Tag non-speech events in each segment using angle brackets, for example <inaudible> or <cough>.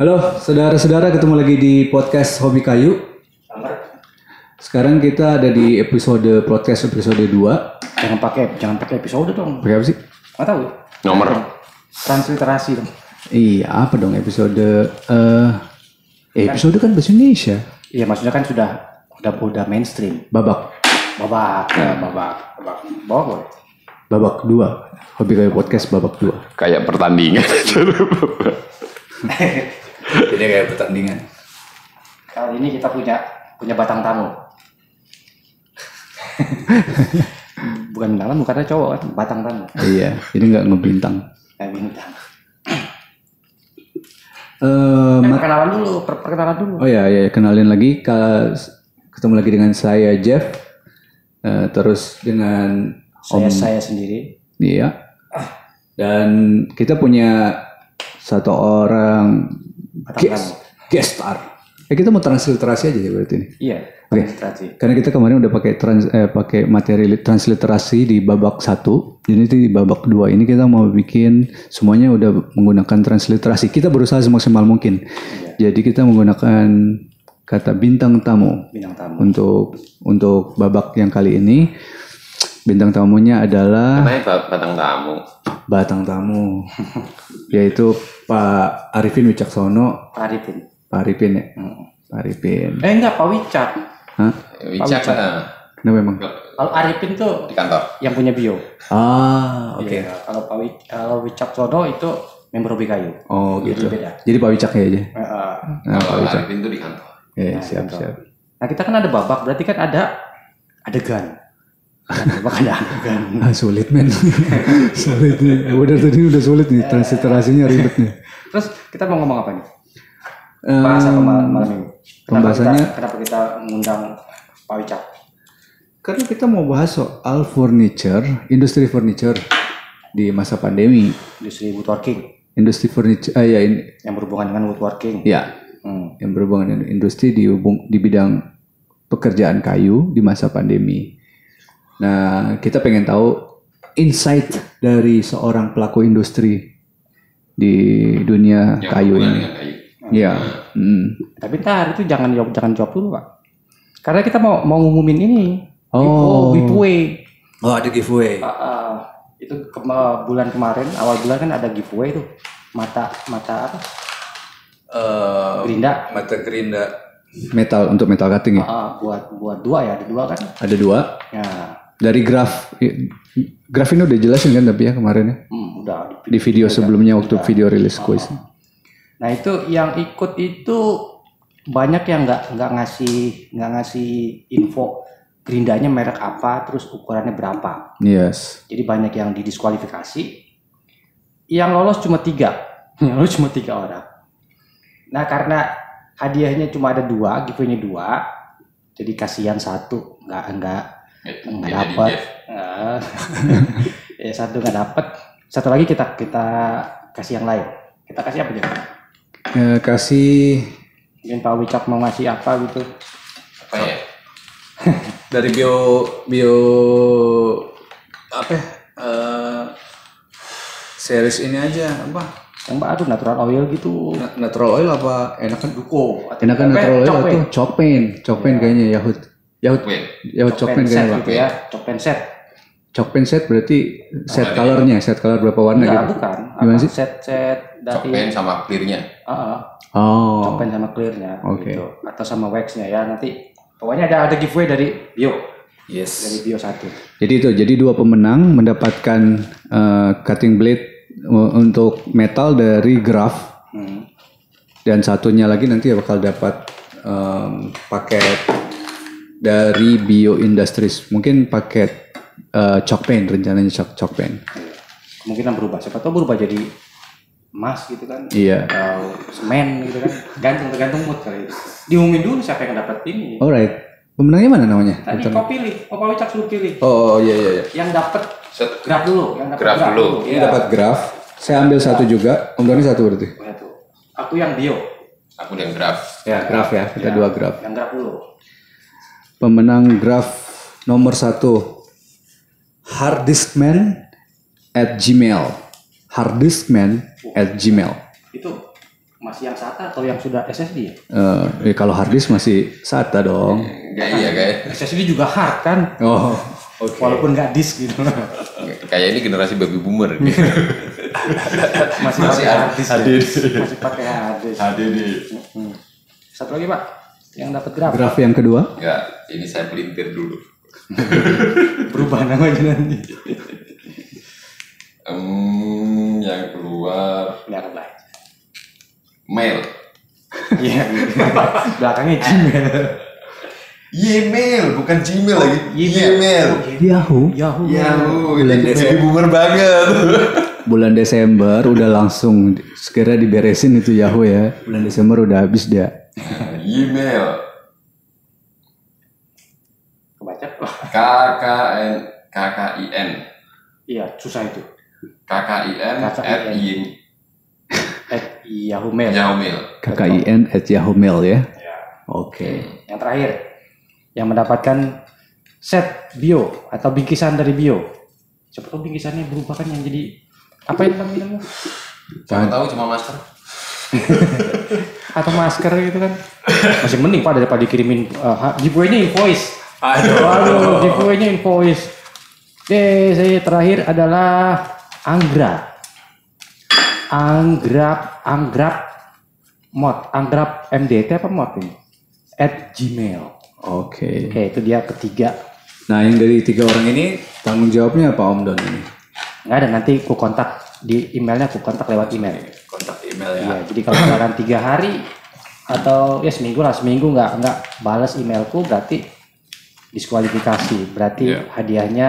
Halo saudara-saudara ketemu lagi di podcast Hobi Kayu. Sekarang kita ada di episode podcast episode 2. Jangan pakai jangan pakai episode dong. Pakai apa sih? Nggak tahu. Nomor. Transliterasi dong. Iya, apa dong episode eh eh, episode kan bahasa Indonesia. Iya maksudnya kan sudah udah udah mainstream. Babak Babak, ya, babak, babak, babak. babak 2. Hobi Kayu podcast babak 2. Kayak pertandingan. <laughs> Jadi kayak pertandingan. Kali ini kita punya punya batang tamu. <laughs> Bukan tamu karena cowok kan, batang tamu. iya, ini nggak ngebintang. Kayak bintang. <clears throat> Eh, Eh, Mat- perkenalan dulu, per- perkenalan dulu. oh ya, ya kenalin lagi Ka- ketemu lagi dengan saya Jeff. Eh, terus dengan Saya saya sendiri. Iya. Dan kita punya satu orang Batang guest, guest star. Ya kita mau transliterasi aja ya berarti ini. Iya, Oke. transliterasi. Karena kita kemarin udah pakai trans, eh, pakai materi li- transliterasi di babak satu, jadi di babak dua ini kita mau bikin semuanya udah menggunakan transliterasi. Kita berusaha semaksimal mungkin. Jadi kita menggunakan kata bintang tamu Bintang tamu. untuk untuk babak yang kali ini. Bintang tamunya adalah Katanya ba- batang tamu. batang tamu <laughs> yaitu Pak Arifin Wicaksono Pak Arifin. Pak Arifin ya Hmm. Pak Arifin Eh enggak, Pak Wicak. Hah? Wicak lah. Kenapa emang? Kalau Arifin tuh Di kantor. yang punya bio. Ah oke Iya, kalau Pak Wic kalau Wicak Sono itu member hobi kayu. oh gitu Jadi beda. jadi Pak Wicak ya aja Eh, eh. nah, Pak Kalau Wicak Arifin tuh di kantor. ya Nah, siap gitu. siap Nah kita kan ada babak, berarti kan ada adegan. Kan ada adegan. ah, sulit men <laughs> sulit nih udah tadi udah sulit nih transliterasinya ribet nih Terus kita mau ngomong apa nih? Em, Bahasa apa malam, malam ini? Kenapa pembahasannya- kita, kenapa kita mengundang Pak Wicak? karena kita mau bahas soal furniture industri furniture di masa pandemi Industri woodworking industri furniture ah, ya ini yang berhubungan dengan woodworking. ya Hmm. yang berhubungan dengan industri di, hubung- di bidang pekerjaan kayu di masa pandemi. Nah, kita pengen tahu insight dari seorang pelaku industri di dunia Yang kayu ini. dengan kayu. Ya, hmm. Tapi ntar itu jangan jawab jangan jawab dulu Pak. Karena kita mau mau ngumumin ini. Oh. giveaway. Oh, ada giveaway. Ah, ah. itu kema- bulan kemarin awal bulan kan ada giveaway tuh mata mata apa gerinda mata gerinda metal untuk metal cutting ya. Ah, buat buat dua ya ada dua kan Ada dua. ya Dari graf graf ini udah jelasin kan tapi ya kemarin ya? Hmm, udah di video sebelumnya waktu video rilis quiz. nah itu yang ikut itu banyak yang nggak nggak ngasih nggak ngasih info gerindanya merek apa terus ukurannya berapa. Yes. jadi banyak yang didiskualifikasi. Yang lolos cuma tiga. <laughs> Yang lolos cuma tiga orang. Nah karena hadiahnya cuma ada dua giveaway-nya dua jadi kasihan satu. Nggak nggak nggak dapat. Ah. <laughs> ya satu nggak dapat satu lagi kita kita kasih yang lain. Kita kasih apa aja Eh, kasih mungkin Pak Wicak mau ngasih apa gitu. Apa ya? <laughs> dari bio bio apa ya, eh, series ini aja apa? Yang baru natural oil gitu. Na- natural oil apa? Enakan duko. enakan ya? natural oil atau chopin chopin kayaknya yahut yahut chopin Chopin set kayaknya gitu ya Chopin set chopin set berarti set ada colornya set color berapa warna enggak gitu bukan Gimana Apa, sih? set set dari Chopin sama clearnya. Ah. oh Chopin sama clearnya Oke. gitu. atau sama waxnya ya nanti pokoknya ada ada giveaway dari bio dari yes bio satu jadi itu jadi dua pemenang mendapatkan eh, cutting blade u- untuk metal dari graph hmm. dan satunya lagi nanti bakal dapat em, paket dari Bio Industries. Mungkin paket eh, chalk paint rencananya chalk, chalk paint kemungkinan berubah. Siapa tahu berubah jadi emas gitu kan. Iya. Atau semen gitu kan. Gantung tergantung mood kali. Itu diumumin dulu siapa yang dapat ini. Alright. Pemenangnya mana namanya? Tadi kau pilih. Oh Pak Wicak suruh pilih. Oh, oh, iya iya iya. Yang dapat Set. graf dulu. Yang dapat Graf dulu. ini Iya. dapat graph saya ambil satu juga. Om Doni satu berarti. Satu. aku yang bio. Aku yang graf. ya graph ya. Kita Ya. dua graph yang graf dulu pemenang graph nomor satu harddiskman at gmail harddiskman at gmail itu masih yang SATA atau yang sudah SSD ya? Eh, eh, kalau hard disk masih SATA dong. Enggak iya kayak SSD juga hard kan? Oh, Walaupun nggak disk gitu. kayak ini generasi baby boomer nih. <laughs> masih Masih pakai hard disk. ya? Masih pakai hard disk. HDD. Hmm. Satu lagi pak, yang dapat graf. graf yang kedua. Enggak, ini saya pelintir dulu. <laughs> Berubah namanya nanti. <laughs> Hmm, yang keluar Nggak akan baik. mail. Iya. <laughs> Belakangnya Gmail. Yemail, bukan Gmail lagi. Gmail. Yemail. Yahoo. Yahoo. Yahoo, Bulan ini Desember. baby boomer banget. Bulan Desember udah langsung segera diberesin itu Yahoo ya. Bulan Desember udah habis dia. <laughs> Email Kebaca? KKN KKIN Iya, susah itu. KKIN at KKIN. IN At Yahoo Mail. Yahoo Mail. KKIN at Yahoo Mail ya. Oke. Yang terakhir, yang mendapatkan set bio atau bingkisan dari bio. Siapa tahu bingkisannya berubah kan yang jadi apa yang namanya? Siapa tahu cuma masker. <laughs> Atau masker gitu kan? Masih mending pak daripada dikirimin uh, giveaway-nya invoice. Aduh, aduh giveaway-nya invoice. Oke, saya terakhir adalah Anggra. Anggrap, Anggrap mod, Anggrap MDT apa mod ini? At Gmail. Oke. Oke, itu dia ketiga. Nah yang dari tiga orang ini tanggung jawabnya apa Om Don ini? Nggak ada nanti ku kontak di emailnya ku kontak lewat email. Kontak email Iya, jadi kalau misalkan tiga hari atau ya seminggu lah seminggu nggak nggak balas emailku berarti diskualifikasi. Berarti Iya. hadiahnya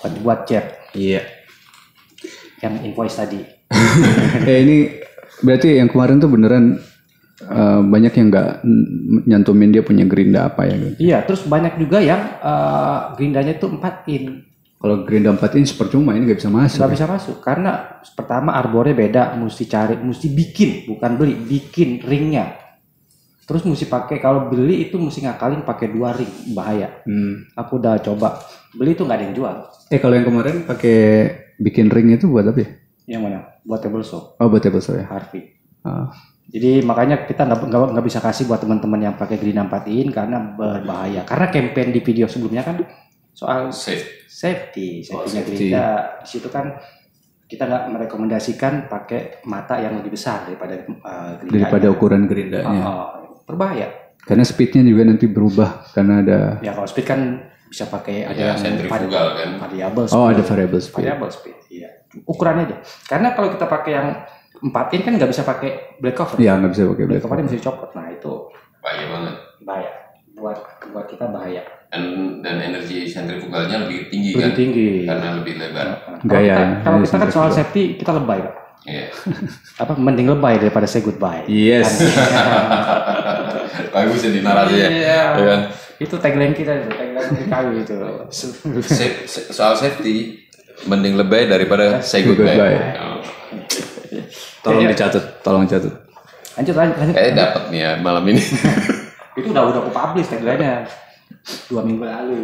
buat buat chat Iya. yang invoice tadi. <laughs> eh ini berarti yang kemarin tuh beneran eh, banyak yang nggak nyantumin dia punya gerinda apa ya gitu. Iya, terus banyak juga yang eh, gerindanya itu 4 in Kalau gerinda 4 inch percuma ini nggak bisa masuk. nggak bisa masuk karena pertama arbornya beda, mesti cari, mesti bikin, bukan beli, bikin ringnya. Terus mesti pakai kalau beli itu mesti ngakalin pakai dua ring, bahaya. Hmm. Aku udah coba beli itu nggak ada yang jual. Eh kalau yang kemarin pakai bikin ring itu buat apa ya? Yang mana? Buat table saw, Oh buat table saw ya. Harvey. Ah. Jadi makanya kita nggak bisa kasih buat teman-teman yang pakai Green 4 in karena berbahaya. Karena campaign di video sebelumnya kan soal Safe. safety, Oh, safety-nya safety. Gerinda. Di situ kan kita nggak merekomendasikan pakai mata yang lebih besar daripada uh, Gerinda. Daripada ukuran gerindanya. Oh, oh, berbahaya. Karena speednya juga nanti berubah karena ada. Ya kalau speed kan bisa pakai ada Ya, yang sentrifugal kan. variable Oh speed. ada variable speed. variable speed. Iya. Ukurannya aja. Karena kalau kita pakai yang 4 in kan nggak bisa pakai black cover. Iya nggak bisa pakai Black black. covernya bisa dicopot. Nah itu Bahaya banget. bahaya. Buat buat kita bahaya. Dan dan energi sentrifugalnya lebih tinggi Lebih kan. tinggi. Karena lebih lebar. Kalau Gaya, kita, kalau ini kita kan soal safety kita lebay pak. Iya. <laughs> Apa mending lebay daripada say goodbye. Yes. <laughs> Bagus ya di narasinya. Iya. Ya kan? Itu tagline kita itu, tagline kayu itu. Safe- soal safety mending lebay daripada say Goodbye. goodbye. Oh. Tolong Iya. dicatat, tolong catat. Lanjut lanjut. lanjut. Kayaknya dapat nih ya malam ini. <laughs> Itu udah udah aku publish tagline-nya dua minggu lalu.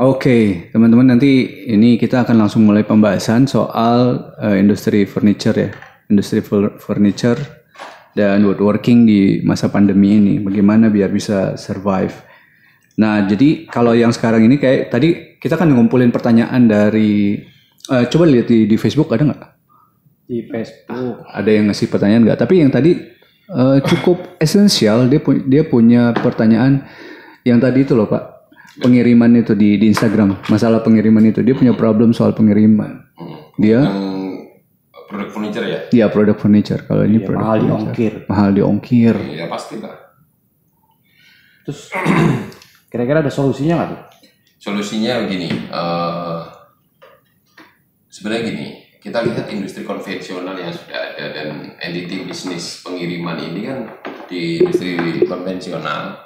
Oke, teman-teman nanti ini kita akan langsung mulai pembahasan soal eh, industri furniture ya, industri fur- furniture dan woodworking di masa pandemi ini. Bagaimana biar bisa survive. Nah, jadi kalau yang sekarang ini kayak tadi kita kan ngumpulin pertanyaan dari, eh, coba lihat di, di Facebook ada nggak? Di Facebook. Ada yang ngasih pertanyaan nggak? Tapi yang tadi eh, cukup esensial. Dia pu- dia punya pertanyaan yang tadi itu loh Pak, pengiriman itu di di Instagram. Masalah pengiriman itu dia punya problem soal pengiriman. Dia Yang produk furniture ya? dia produk furniture. Kalau ini produk mahal di furniture. ongkir. Mahal di ongkir. Ya pasti lah. Terus <clears throat> kira-kira ada solusinya nggak tuh? Solusinya begini. eh, sebenarnya gini, kita lihat industri konvensional yang sudah ada dan entity bisnis pengiriman ini kan di industri konvensional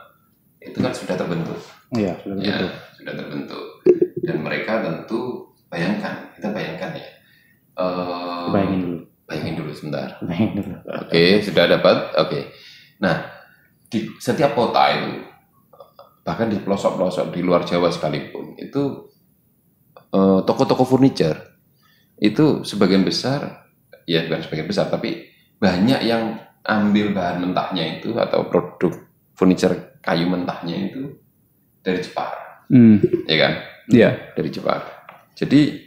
itu kan sudah terbentuk. Iya, sudah ya begitu. sudah terbentuk dan mereka tentu bayangkan kita bayangkan ya Eh, Bayangin dulu. bayangin dulu sebentar Bayangin dulu. oke sudah dapat oke nah di setiap kota itu bahkan di pelosok-pelosok di luar Jawa sekalipun itu eh, toko-toko furniture itu sebagian besar ya bukan sebagian besar tapi banyak yang ambil bahan mentahnya itu atau produk furniture kayu mentahnya itu dari Jepara, Hmm. ya kan? Iya. Dari Jepara. Jadi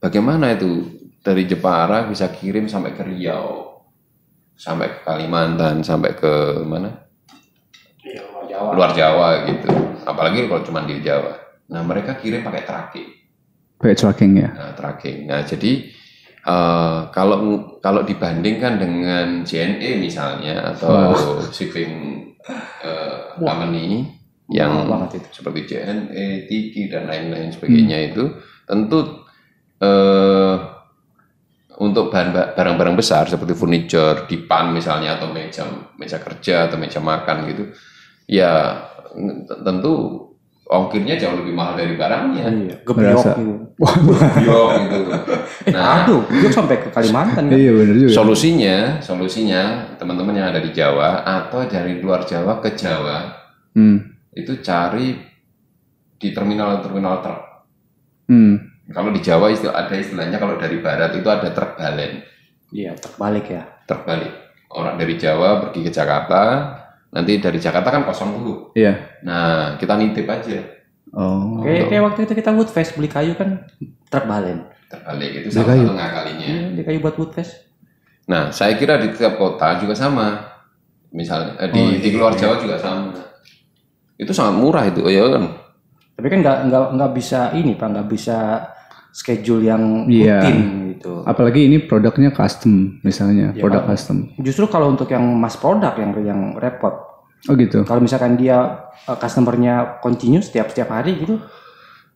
bagaimana itu dari Jepara bisa kirim sampai ke Riau, sampai ke Kalimantan, sampai ke mana? Iya, luar Jawa. Luar Jawa gitu. Apalagi kalau cuma di Jawa. Nah mereka kirim pakai tracking. Pakai tracking ya. Nah, tracking. Nah, jadi eh, kalau kalau dibandingkan dengan JNE misalnya atau shipping eh, company yang banget itu. seperti JNE, Tiki dan lain-lain sebagainya itu tentu eh, untuk bahan barang-barang besar seperti furniture, dipan misalnya atau meja meja kerja atau meja makan gitu, ya tentu ongkirnya jauh lebih mahal dari barangnya. Iya, gebyok gitu. Yo, gitu. Eh, <laughs> Nah, aduh, gebyok sampai ke Kalimantan kan. Iya benar juga. solusinya, solusinya teman-teman yang ada di Jawa atau dari luar Jawa ke Jawa Hmm. itu cari di terminal-terminal truk. Hmm. Kalau di Jawa istilah, ada istilahnya kalau dari barat itu ada truk balen, Iya, terbalik ya. truk balik. Orang dari Jawa pergi ke Jakarta, nanti dari Jakarta kan kosong dulu. Iya. Nah, kita nitip aja Oh. Kayak, kayak waktu itu kita woodfest beli kayu kan terbalen. terbalik itu Beli salah kayu. satu ngakalinya. Iya, beli kayu buat woodfest. Nah, saya kira di tiap kota juga sama. Misalnya eh, di, Oh, di iya, luar iya. Jawa juga sama. Itu sangat murah itu, ya kan? Tapi kan nggak nggak nggak bisa ini pak, nggak bisa schedule yang Iya. rutin gitu. Apalagi ini produknya custom misalnya, Iya, produk custom. Justru kalau untuk yang mass product yang yang repot. Oh gitu. Kalau misalkan dia eh, customernya continue setiap setiap hari gitu,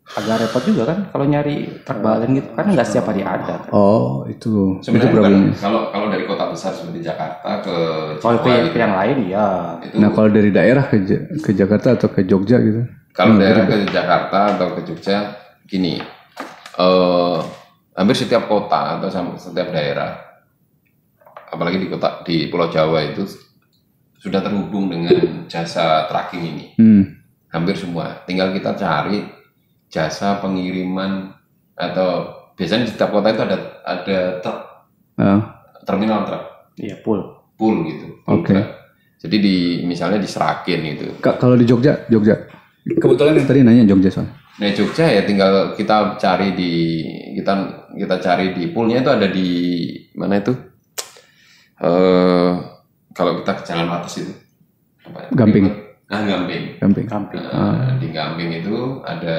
agak repot juga kan kalau nyari terbalen gitu karena nggak setiap hari ada. Kan. Oh itu itu Sebenarnya bukan, problemnya. kalau kalau dari kota besar seperti Jakarta ke Kalau ke, gitu, yang lain ya. itu Nah kalau dari daerah ke ke Jakarta atau ke Jogja gitu. kalau daerah ke Jakarta atau ke Jogja gini, eh hampir setiap kota atau setiap daerah, apalagi di kota di Pulau Jawa itu sudah terhubung dengan jasa tracking ini. Hmm. hampir semua. Tinggal kita cari jasa pengiriman atau biasanya di setiap kota itu ada ada truk, Ah, terminal truk Iya full. pool gitu. pool Oke. truk. Jadi di misalnya di Seragen gitu. Ka- kalau di Jogja, Jogja. Kebetulan yang tadi nanya Jogja soalnya. Nah Jogja ya tinggal kita cari di kita kita cari di poolnya itu ada di mana itu? Eh kalau kita ke Jalan Wates itu. Apa ya? Gamping. Ah Gamping. Gamping. Camping. Nah, Di Gamping itu ada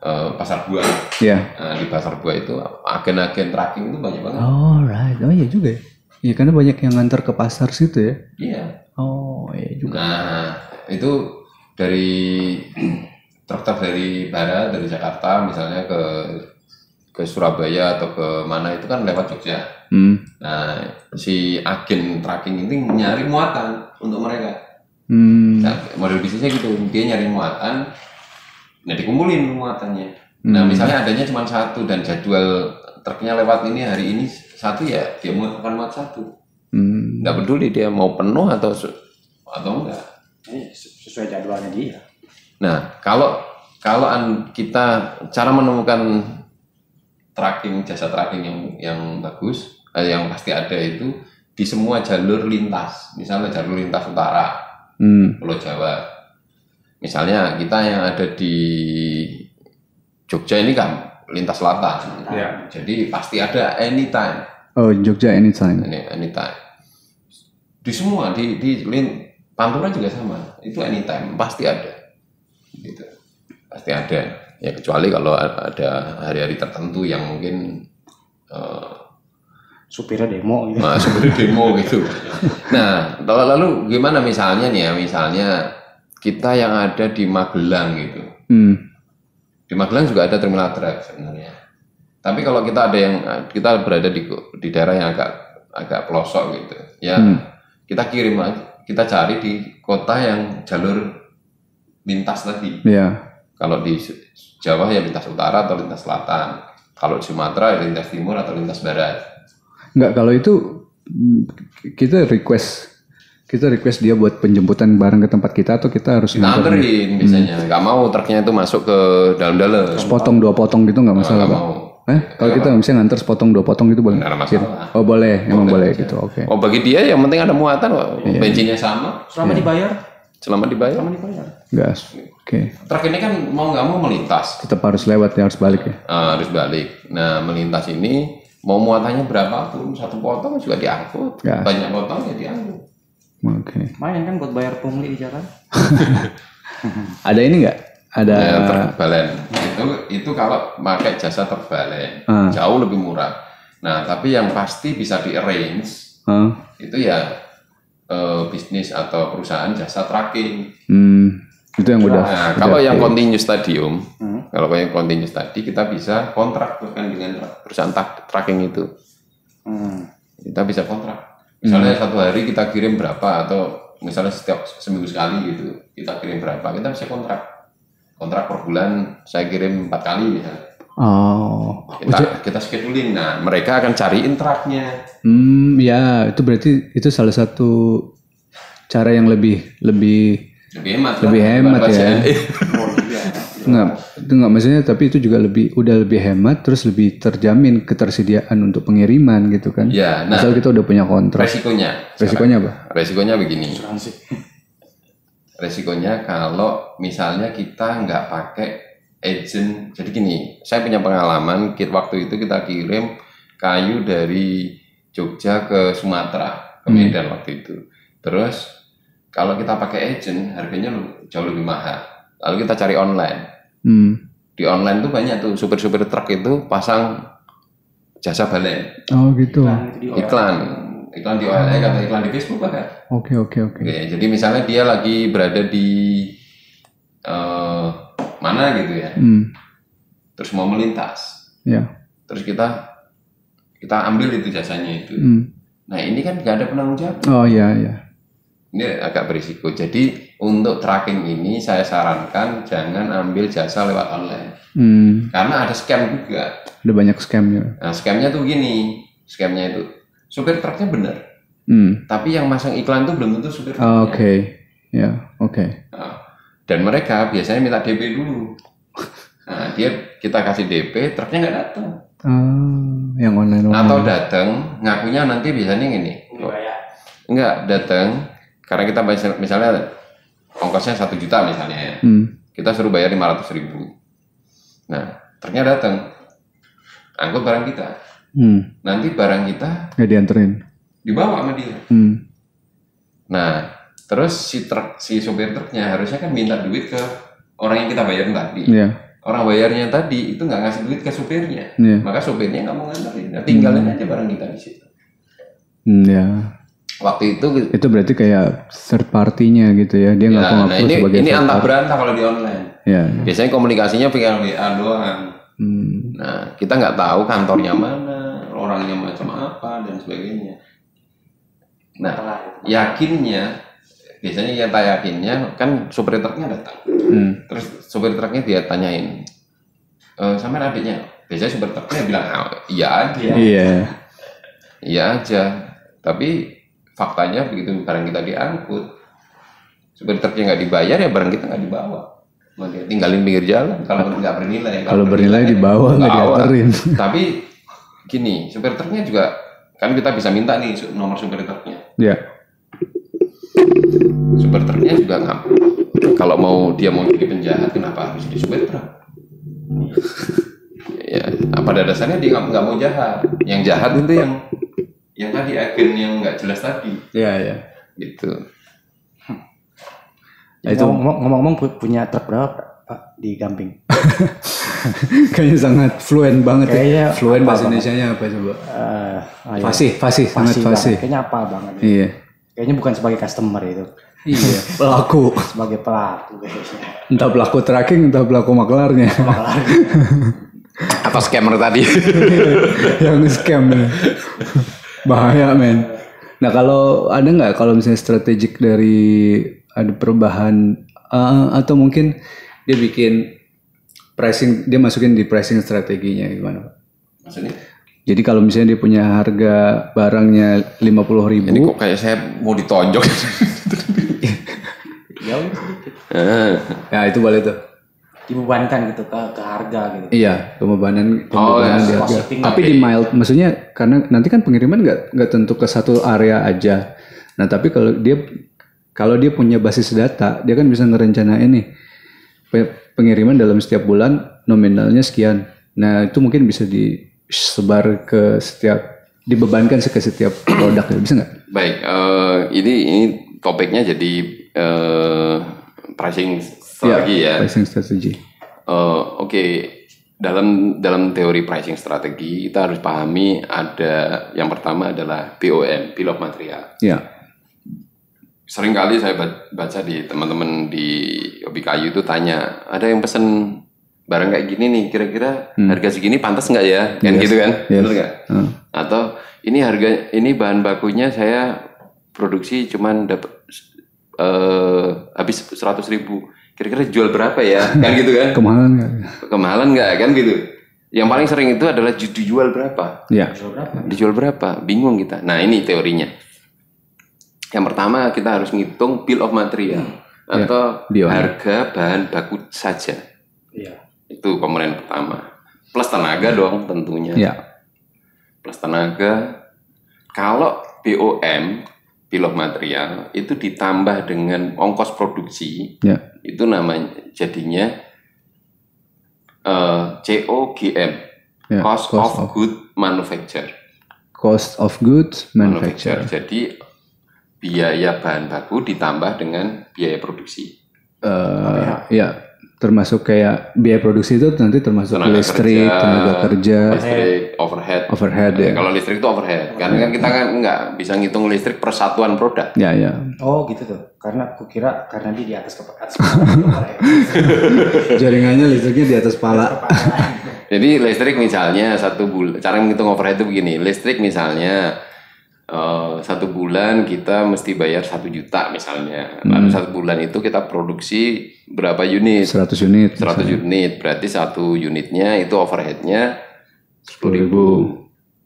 eh, pasar buah. Iya. Nah, di pasar buah itu agen-agen tracking itu banyak banget. Oh right. Oh iya juga ya. Iya karena banyak yang ngantar ke pasar situ ya. Iya. Oh iya juga. Nah, itu dari truk-truk dari barat dari Jakarta misalnya ke ke Surabaya atau ke mana itu kan lewat Jogja. Hmm. Nah, si agen tracking ini nyari muatan untuk mereka. Hmm. Nah, model bisnisnya gitu, dia nyari muatan, nah dikumpulin muatannya. Nah, Hmm. misalnya adanya cuma satu dan jadwal truknya lewat ini hari ini satu ya dia muat akan muat satu. Hmm. Nggak peduli dia mau penuh atau atau enggak. Ini sesuai jadwalnya dia. Nah, kalau kalau an- kita cara menemukan tracking jasa tracking yang yang bagus, eh, yang pasti ada itu di semua jalur lintas. Misalnya jalur lintas utara, Hmm. Pulau Jawa. Misalnya kita yang ada di Jogja ini kan lintas selatan. Iya. Jadi pasti ada anytime, Oh Jogja anytime. Any- anytime. Di semua di di lin, Pantura juga sama. Itu anytime pasti ada. Gitu. Pasti ada. Ya kecuali kalau ada hari-hari tertentu yang mungkin eh, Supirnya demo gitu. Nah, seperti demo gitu. Nah, lalu, lalu gimana misalnya nih ya, misalnya kita yang ada di Magelang gitu. Hmm. Di Magelang juga ada terminal truk sebenarnya. Tapi kalau kita ada yang kita berada di di daerah yang agak agak pelosok gitu, ya Hmm. kita kirim aja, kita cari di kota yang jalur lintas tadi. Ya. Kalau di Jawa ya lintas utara atau lintas selatan. Kalau di Sumatera ya lintas timur atau lintas barat. Enggak kalau itu mm, kita request kita request dia buat penjemputan barang ke tempat kita atau kita harus Kita anterin biasanya, nggak mau truknya itu masuk ke dalam-dalam. sepotong dua potong gitu nggak masalah Nggak pak. mau. Eh, kalau kita misalnya nganter sepotong dua potong gitu boleh? Nggak ada masalah. Oh boleh, emang boleh gitu. Oke. Oh bagi dia yang penting ada muatan kok. Bensinnya sama, Selama dibayar, selama dibayar. selama dibayar. Gas. Oke. Truk ini kan mau nggak mau melintas, Tetap harus lewat ya, harus balik ya. Ah, harus balik. Nah melintas ini mau muatannya berapapun satu potong juga diangkut, Gas. banyak potong ya diangkut. Oke. Main kan buat bayar pungli di jalan. <laughs> Ada ini nggak? Ada Ya, truk balen itu itu kalau pakai jasa truk balen Ah. jauh lebih murah. Nah tapi yang pasti bisa di arrange Hah? itu ya eh, bisnis atau perusahaan jasa tracking. Hmm, itu yang udah. Nah, udah kalau yang continuous stadium, Hmm. kalau yang continuous tadi kita bisa kontrak bahkan dengan perusahaan tra- tracking itu. Hmm. Kita bisa kontrak. Misalnya satu hari kita kirim berapa atau misalnya setiap seminggu sekali gitu kita kirim berapa kita bisa kontrak. Kontrak per bulan saya kirim empat kali misalnya. Oh, Kita kita scheduling. Nah mereka akan cariin truknya. hmm, ya itu berarti itu salah satu cara yang lebih lebih Lebih hemat. Lebih kan? hemat ya. <laughs> Enggak, itu enggak maksudnya tapi itu juga lebih udah lebih hemat terus lebih terjamin ketersediaan untuk pengiriman gitu kan. Ya, nah Asal kita udah punya kontrak. resikonya. Resikonya apa? Resikonya begini. Resikonya kalau misalnya kita nggak pakai agent jadi gini saya punya pengalaman kit waktu itu kita kirim kayu dari Jogja ke Sumatera ke Medan waktu itu. Terus kalau kita pakai agent harganya jauh lebih mahal. Lalu kita cari online. Hmm. di online tuh banyak tuh supir-supir truk itu pasang jasa balen. Oh gitu. Itu di iklan. Iklan di OLX atau iklan di Facebook bahkan Oke oke oke. Oke, jadi misalnya dia lagi berada di eh, mana gitu ya, Hmm. terus mau melintas, Ya. terus kita kita ambil itu jasanya itu. Hmm. Nah ini kan nggak ada penanggung jawab, Oh iya iya. ini agak berisiko. Jadi untuk tracking ini saya sarankan jangan ambil jasa lewat online, Hmm. karena ada scam juga. Ada banyak scamnya. Nah scamnya tuh gini, scamnya itu supir truknya benar, Hmm. tapi yang masang iklan tuh belum tentu supir Ah, truknya. Oke. Ya. Oke. Nah, dan mereka biasanya minta DP dulu. Nah, dia kita kasih DP, truknya nggak datang. Ah, yang online online. Atau datang, ngakunya nanti biasanya gini. Enggak, datang karena kita misal- misalnya ongkosnya satu juta misalnya ya. Hmm. Kita suruh bayar 500 ribu. Nah, truknya datang. Angkut barang kita. Hmm. Nanti barang kita Nggak dianterin. dibawa sama dia. Hmm. Nah, terus si truk si sopir truknya harusnya kan minta duit ke orang yang kita bayar tadi. Iya. orang bayarnya tadi itu nggak ngasih duit ke supirnya, Iya. maka supirnya nggak mau nganterin, nah, tinggalin aja barang kita di situ. Hmm, ya. Waktu itu, Itu berarti kayak third party-nya gitu ya. Dia ya, ngaku-ngaku nah ini sebagai ini party. berantah kalau di online. Ya. Biasanya komunikasinya via WA doang. Hmm. Nah kita nggak tahu kantornya mana, orangnya macam apa dan sebagainya. Nah yakinnya, biasanya kita yakinnya kan supir truknya datang, Hmm. terus supir truknya dia tanyain, e, sama adiknya, biasanya supir truknya bilang "Ah, iya aja. Iya. Iya aja, tapi faktanya begitu barang kita diangkut, supir truknya nggak dibayar ya barang kita nggak dibawa. Dia, tinggalin pinggir jalan kalau nggak bernilai. Kalau bernilai kan dibawa nggak bawa. dianterin. <laughs> Tapi gini, supir truknya juga kan kita bisa minta nih nomor supir truknya. Ya. Supir truknya juga nggak. Kalau mau dia mau jadi penjahat, kenapa harus jadi supir truk? <laughs> ya, pada dasarnya dia nggak nggak mau jahat. Yang jahat itu yang yang tadi agen yang nggak jelas tadi. Iya, iya. gitu Ya, itu- Ngomong- Ngomong-ngomong pu- punya truk berapa Pak di Gamping? <laughs> Kayaknya sangat fluent banget Kayaknya ya. Fluent bahasa. Indonesia-nya apa coba? Eh, ayo. Fasih, fasih, sangat Fasih banget. fasih. Kayaknya apa banget? Iya. Kayaknya bukan sebagai customer itu, Iya. <laughs> Pelaku. sebagai pelaku kayaknya. Entah pelaku tracking, entah pelaku maklarnya. Maklar. <laughs> atau scammer tadi <laughs> yang scam ya. bahaya men nah kalau ada nggak kalau misalnya strategik dari ada perubahan eh, atau mungkin dia bikin pricing dia masukin di pricing strateginya gimana Pak? maksudnya jadi kalau misalnya dia punya harga barangnya 50.000 ribu ini kok kayak saya mau ditonjok <laughs> Jauh sedikit. Eh, ya itu boleh tuh dibebankan gitu ke ke harga gitu. Iya, pembebanan, Oh, pembebanan ya, di harga. Tapi di mild, maksudnya karena nanti kan pengiriman nggak nggak tentu ke satu area aja. Nah, tapi kalau dia kalau dia punya basis data, dia kan bisa ngerencanain nih pe- pengiriman dalam setiap bulan nominalnya sekian. Nah, itu mungkin bisa disebar ke setiap dibebankan ke setiap produk ya. Bisa nggak? Baik, eh, ini ini topiknya jadi eh, pricing strategi ya. Pricing strategy. Eh, Oke, dalam dalam teori pricing strategi kita harus pahami ada yang pertama adalah BOM, bill of material. Ya. Seringkali saya ba- baca di teman-teman di hobi kayu itu tanya, ada yang pesen barang kayak gini nih, kira-kira harga segini pantas nggak ya? Kan Yes. gitu kan? Yes. Bener nggak? Hmm. Atau ini harga ini bahan bakunya saya produksi cuman dapat eh habis 100.000 ribu. Kira-kira jual berapa ya? <laughs> kan gitu kan? Kemahalan nggak? Kemahalan nggak kan gitu? Yang paling sering itu adalah ju- dijual berapa? Ya. Jual berapa? Dijual berapa? Bingung kita. Nah ini teorinya. Yang pertama kita harus ngitung bill of material atau BOM. harga bahan baku saja. Iya. Itu komponen pertama. Plus tenaga dong tentunya. Ya. Plus tenaga. Kalau BOM bill of material itu ditambah dengan ongkos produksi Ya. itu namanya jadinya eh, COGM Ya, cost, cost of, of- good manufacture Cost of goods manufacture. Jadi biaya bahan baku ditambah dengan biaya produksi. eh ya termasuk kayak biaya produksi itu nanti termasuk Tenaga listrik, kerja, tenaga kerja, Listrik, overhead. overhead Eh, ya. Kalau listrik itu overhead, karena kan kita kan nggak bisa ngitung listrik per satuan produk. Ya ya. Oh gitu tuh. Karena aku kira karena dia di atas kepala atas <laughs> kepala. Jaringannya listriknya di atas pala. Jadi listrik misalnya satu bulan, cara menghitung overhead itu begini, listrik misalnya eh, satu bulan kita mesti bayar satu juta misalnya, lalu satu bulan itu kita produksi berapa unit? 100 unit. 100 unit, berarti satu unitnya itu overheadnya 10 ribu,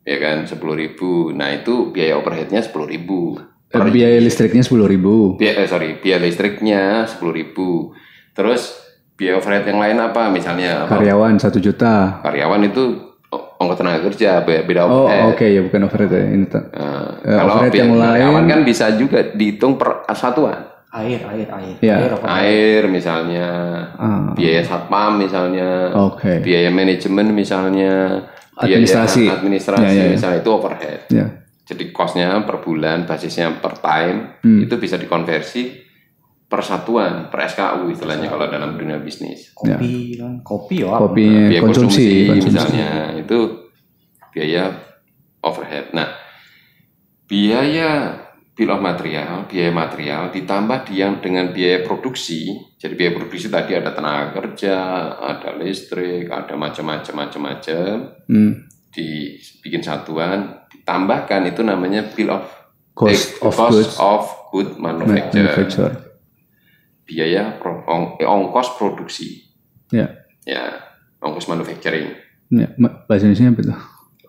ya kan 10 ribu. Nah itu biaya overheadnya 10 ribu. Eh, biaya listriknya 10.000 ribu. Biaya, eh, sorry, biaya listriknya 10 ribu. Terus biaya overhead yang lain apa? Misalnya? Karyawan 1 juta. karyawan itu ongkos tenaga kerja be- beda Oh overhead. oke ya bukan overhead ya ini. tak. Nah, Eh, kalau overhead biaya yang lain- karyawan kan bisa juga dihitung per satuan. air, air, air. Ya. Air? Air misalnya, Ah, biaya satpam misalnya, Oke. biaya manajemen misalnya, biaya Administrasi. administrasi Ya, ya, ya. misalnya itu overhead. Ya. Jadi costnya per bulan, basisnya per time, Hmm. itu bisa dikonversi per satuan, per SKU istilahnya kalau dalam dunia bisnis. Kopi kan. Kopi ya. apa? Kopinya biaya konsumsi, konsumsi, konsumsi. misalnya itu biaya overhead. Nah, biaya bill of material, biaya material ditambah yang dengan biaya produksi. Jadi biaya produksi tadi ada tenaga kerja, ada listrik, ada macam-macam macam-macam Hmm. dibikin satuan, ditambahkan itu namanya bill of Cost eh, of cost goods of good manufacture. manufacture. Biaya pro- ong- eh, ongkos produksi. Ya. Ya, ongkos manufacturing. Ya, bahasa Indonesia apa?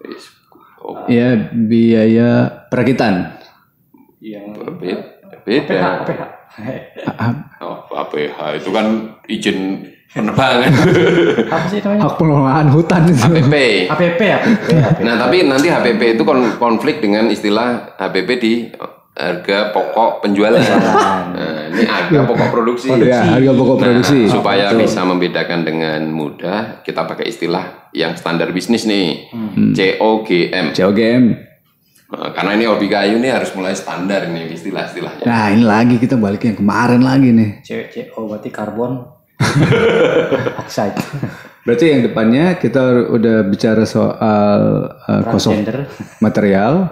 Is- Oh, Ya, biaya perakitan. Yang Beda. PH, beda. PH. Ah, Oh, APH itu kan izin penerbangan. <laughs> Apa sih namanya? Hak pengelolaan hutan itu. HPP. APP, APP, APP. Nah, tapi nanti HPP itu kon- konflik dengan istilah HPP di harga pokok penjualan. Nah, ini harga pokok produksi. Ya, harga pokok Nah, produksi. supaya bisa membedakan dengan mudah, kita pakai istilah yang standar bisnis nih, Hmm. COGM. COGM. Nah, karena ini hobi kayu nih harus mulai standar nih istilah-istilahnya. Nah, ini lagi kita balik yang kemarin lagi nih. CO, oh berarti karbon <laughs> oxide. Berarti yang depannya kita udah bicara soal uh, Transgender. material,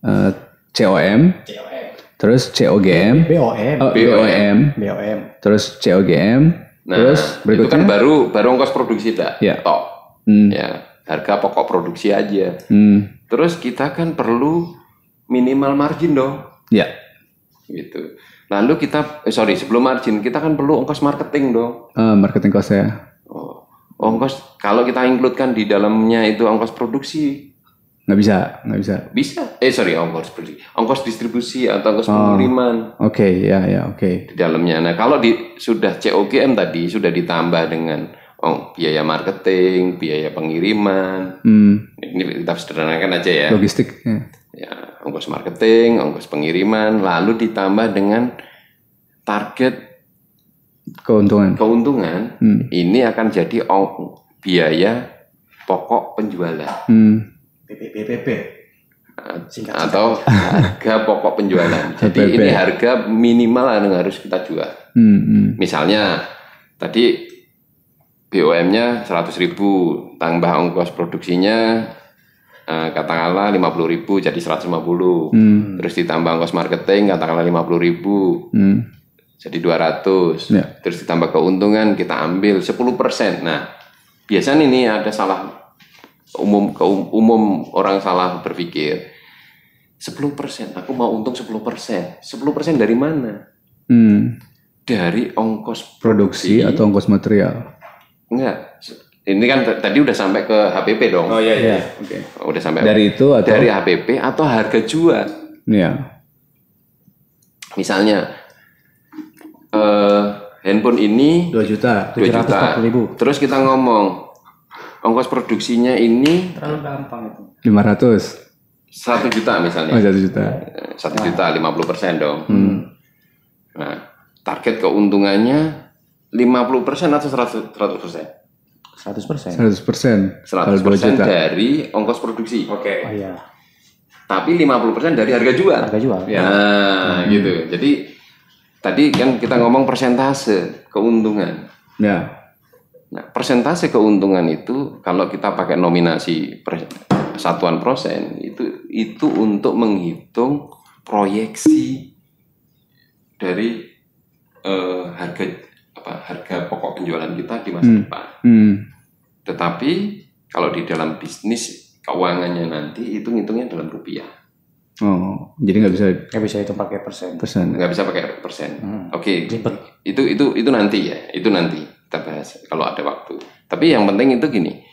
uh, COM, COM. terus COGM, BOM. oh, BOM, BOM. terus COGM, Nah, terus itu kan berikutnya, baru baru ongkos produksi dah. Ya. Tok. hmm, Ya, harga pokok produksi aja. hmm, Terus kita kan perlu minimal margin dong, ya, gitu. Lalu kita, eh, sorry sebelum margin kita kan perlu ongkos marketing dong. uh, marketing cost ya, Oh, ongkos kalau kita include kan di dalamnya itu ongkos produksi, nggak bisa, nggak bisa. Bisa. Eh sorry, ongkos beli. Ongkos distribusi atau ongkos Oh. pengiriman Oke, ya, ya, oke. di dalamnya. Nah, kalau di sudah COGM tadi sudah ditambah dengan oh, biaya marketing, biaya pengiriman. Hmm, Ini kita sederhanakan aja ya. logistik. Ya. Ya, ongkos marketing, ongkos pengiriman, lalu ditambah dengan target Keuntungan. keuntungan. Hmm, Ini akan jadi ong- biaya pokok penjualan hmm, BPPP. Singkat atau harga pokok penjualan. Jadi HPP. ini harga minimal yang harus kita jual. hmm, hmm. Misalnya tadi BOM-nya 100.000 tambah ongkos produksinya eh, katakanlah 50.000 jadi 150. Hmm, Terus ditambah ongkos marketing katakanlah 50.000 hmm. jadi 200. Ya. Terus ditambah keuntungan kita ambil 10%. Nah, biasanya ini ada salah umum keum- umum orang salah berpikir 10%, aku mau untung 10%. 10% dari mana? Hmm. Dari ongkos Produksi atau ongkos material. Enggak. Ini kan tadi udah sampai ke HPP dong. iya, iya. Oke. Udah sampai Dari itu atau? dari HPP atau harga jual. Ya. Misalnya eh handphone ini 2 juta. 2 juta. 740.000. Terus kita ngomong ongkos produksinya ini Terlalu gampang itu. 500. 1 juta Oh, misalnya. 1 juta. Eh, 1 juta 50 persen dong. Hmm. Nah, target keuntungannya 50 persen atau 100 persen? 100 persen. 100 persen. Kalau 100 2 persen juta. dari ongkos produksi. Oh iya. Tapi 50 persen dari harga jual. Harga jual. Ya. Nah, gitu. Jadi tadi kan kita ngomong persentase keuntungan. Ya. Nah, persentase keuntungan itu kalau kita pakai nominasi per- satuan persen itu itu untuk menghitung proyeksi dari eh, harga apa harga pokok penjualan kita di masa Hmm. depan. Hmm. Tetapi kalau di dalam bisnis keuangannya nanti itu ngitungnya dalam rupiah, Oh, jadi nggak bisa Nggak bisa itu pakai persen. persen. nggak bisa pakai persen. Hmm. Oke, Ribet. itu itu itu nanti ya itu nanti kita bahas kalau ada waktu tapi yang penting itu gini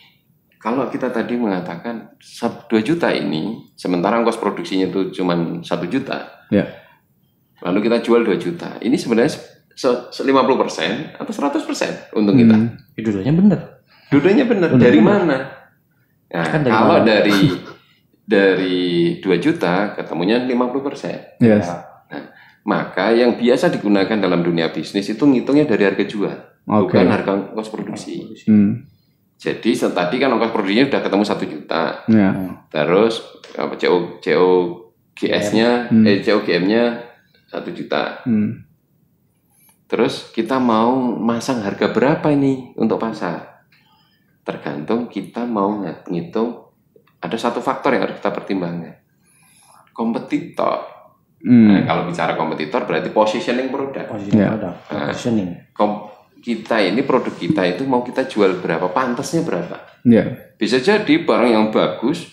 kalau kita tadi mengatakan 2 juta ini sementara ongkos produksinya itu cuma satu juta Ya. lalu kita jual 2 juta ini sebenarnya se- se- 50% atau 100% untung kita Hmm. Ya, dua-duanya bener. dudanya benar Benar. dari mana nah, Kan dari kalau mana? dari dari 2 juta ketemunya 50% Yes. Ya. maka yang biasa digunakan dalam dunia bisnis itu ngitungnya dari harga jual Oke. bukan harga ongkos produksi. Hmm. Jadi tadi kan ongkos produksinya sudah ketemu satu juta, Ya. terus apa CO COGS-nya, Hmm. eh COGM-nya satu juta. Hmm. Terus kita mau masang harga berapa ini untuk pasar? Tergantung kita mau ng- ngitung. Ada satu faktor yang harus kita pertimbangkan. Kompetitor. Nah, Hmm. kalau bicara kompetitor berarti positioning produk. Positioning Ya. produk. Nah. Positioning. Kom- kita ini produk kita itu mau kita jual berapa? Pantasnya berapa? Ya. Bisa jadi barang yang bagus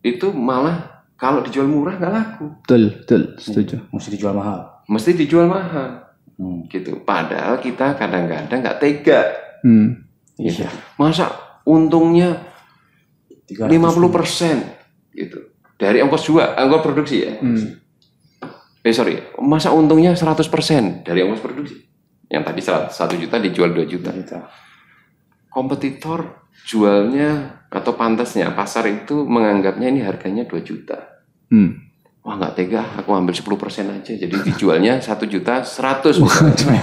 itu malah kalau dijual murah nggak laku, Betul, betul, setuju. Mesti dijual mahal. mesti dijual mahal Hmm. gitu. Padahal kita kadang-kadang nggak tega. Hmm. Gitu. Iya. Masa untungnya 300 50 persen gitu dari ongkos jual, ongkos produksi ya. Hmm. Eh sorry, masa untungnya 100 persen dari ongkos produksi? Yang tadi 1 juta dijual 2 juta. Gitu. Kompetitor jualnya atau pantasnya pasar itu menganggapnya ini harganya 2 juta. Hmm. Wah nggak tega, aku ambil 10% aja. Jadi dijualnya 1 juta 100 misalnya.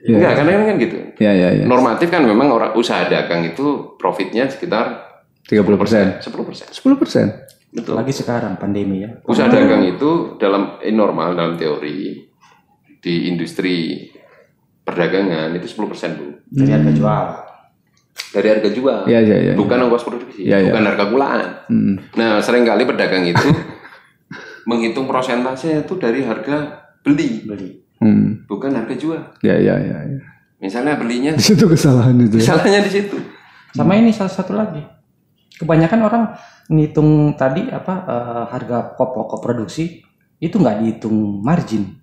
Ya. Enggak, karena kan gitu. Ya, ya, ya. Normatif kan memang orang usaha dagang itu profitnya sekitar 30 persen. 10%. 10 persen. Betul. Lagi sekarang pandemi ya. Usaha dagang itu dalam eh, normal dalam teori di industri perdagangan itu 10% Bu. Dari harga jual. Dari harga jual. Ya, ya, ya. Bukan ongkos produksi, Ya, ya. bukan harga kulaan. Hmm. Nah, sering kali pedagang itu <laughs> menghitung persentase itu dari harga beli, Beli. Hmm. bukan harga jual. Ya, ya, ya, ya. Misalnya belinya <laughs> Di situ kesalahan itu. ya. salahnya di situ. Sama ini salah satu lagi. Kebanyakan orang ngitung tadi apa eh, harga pokok pokok produksi itu nggak dihitung margin.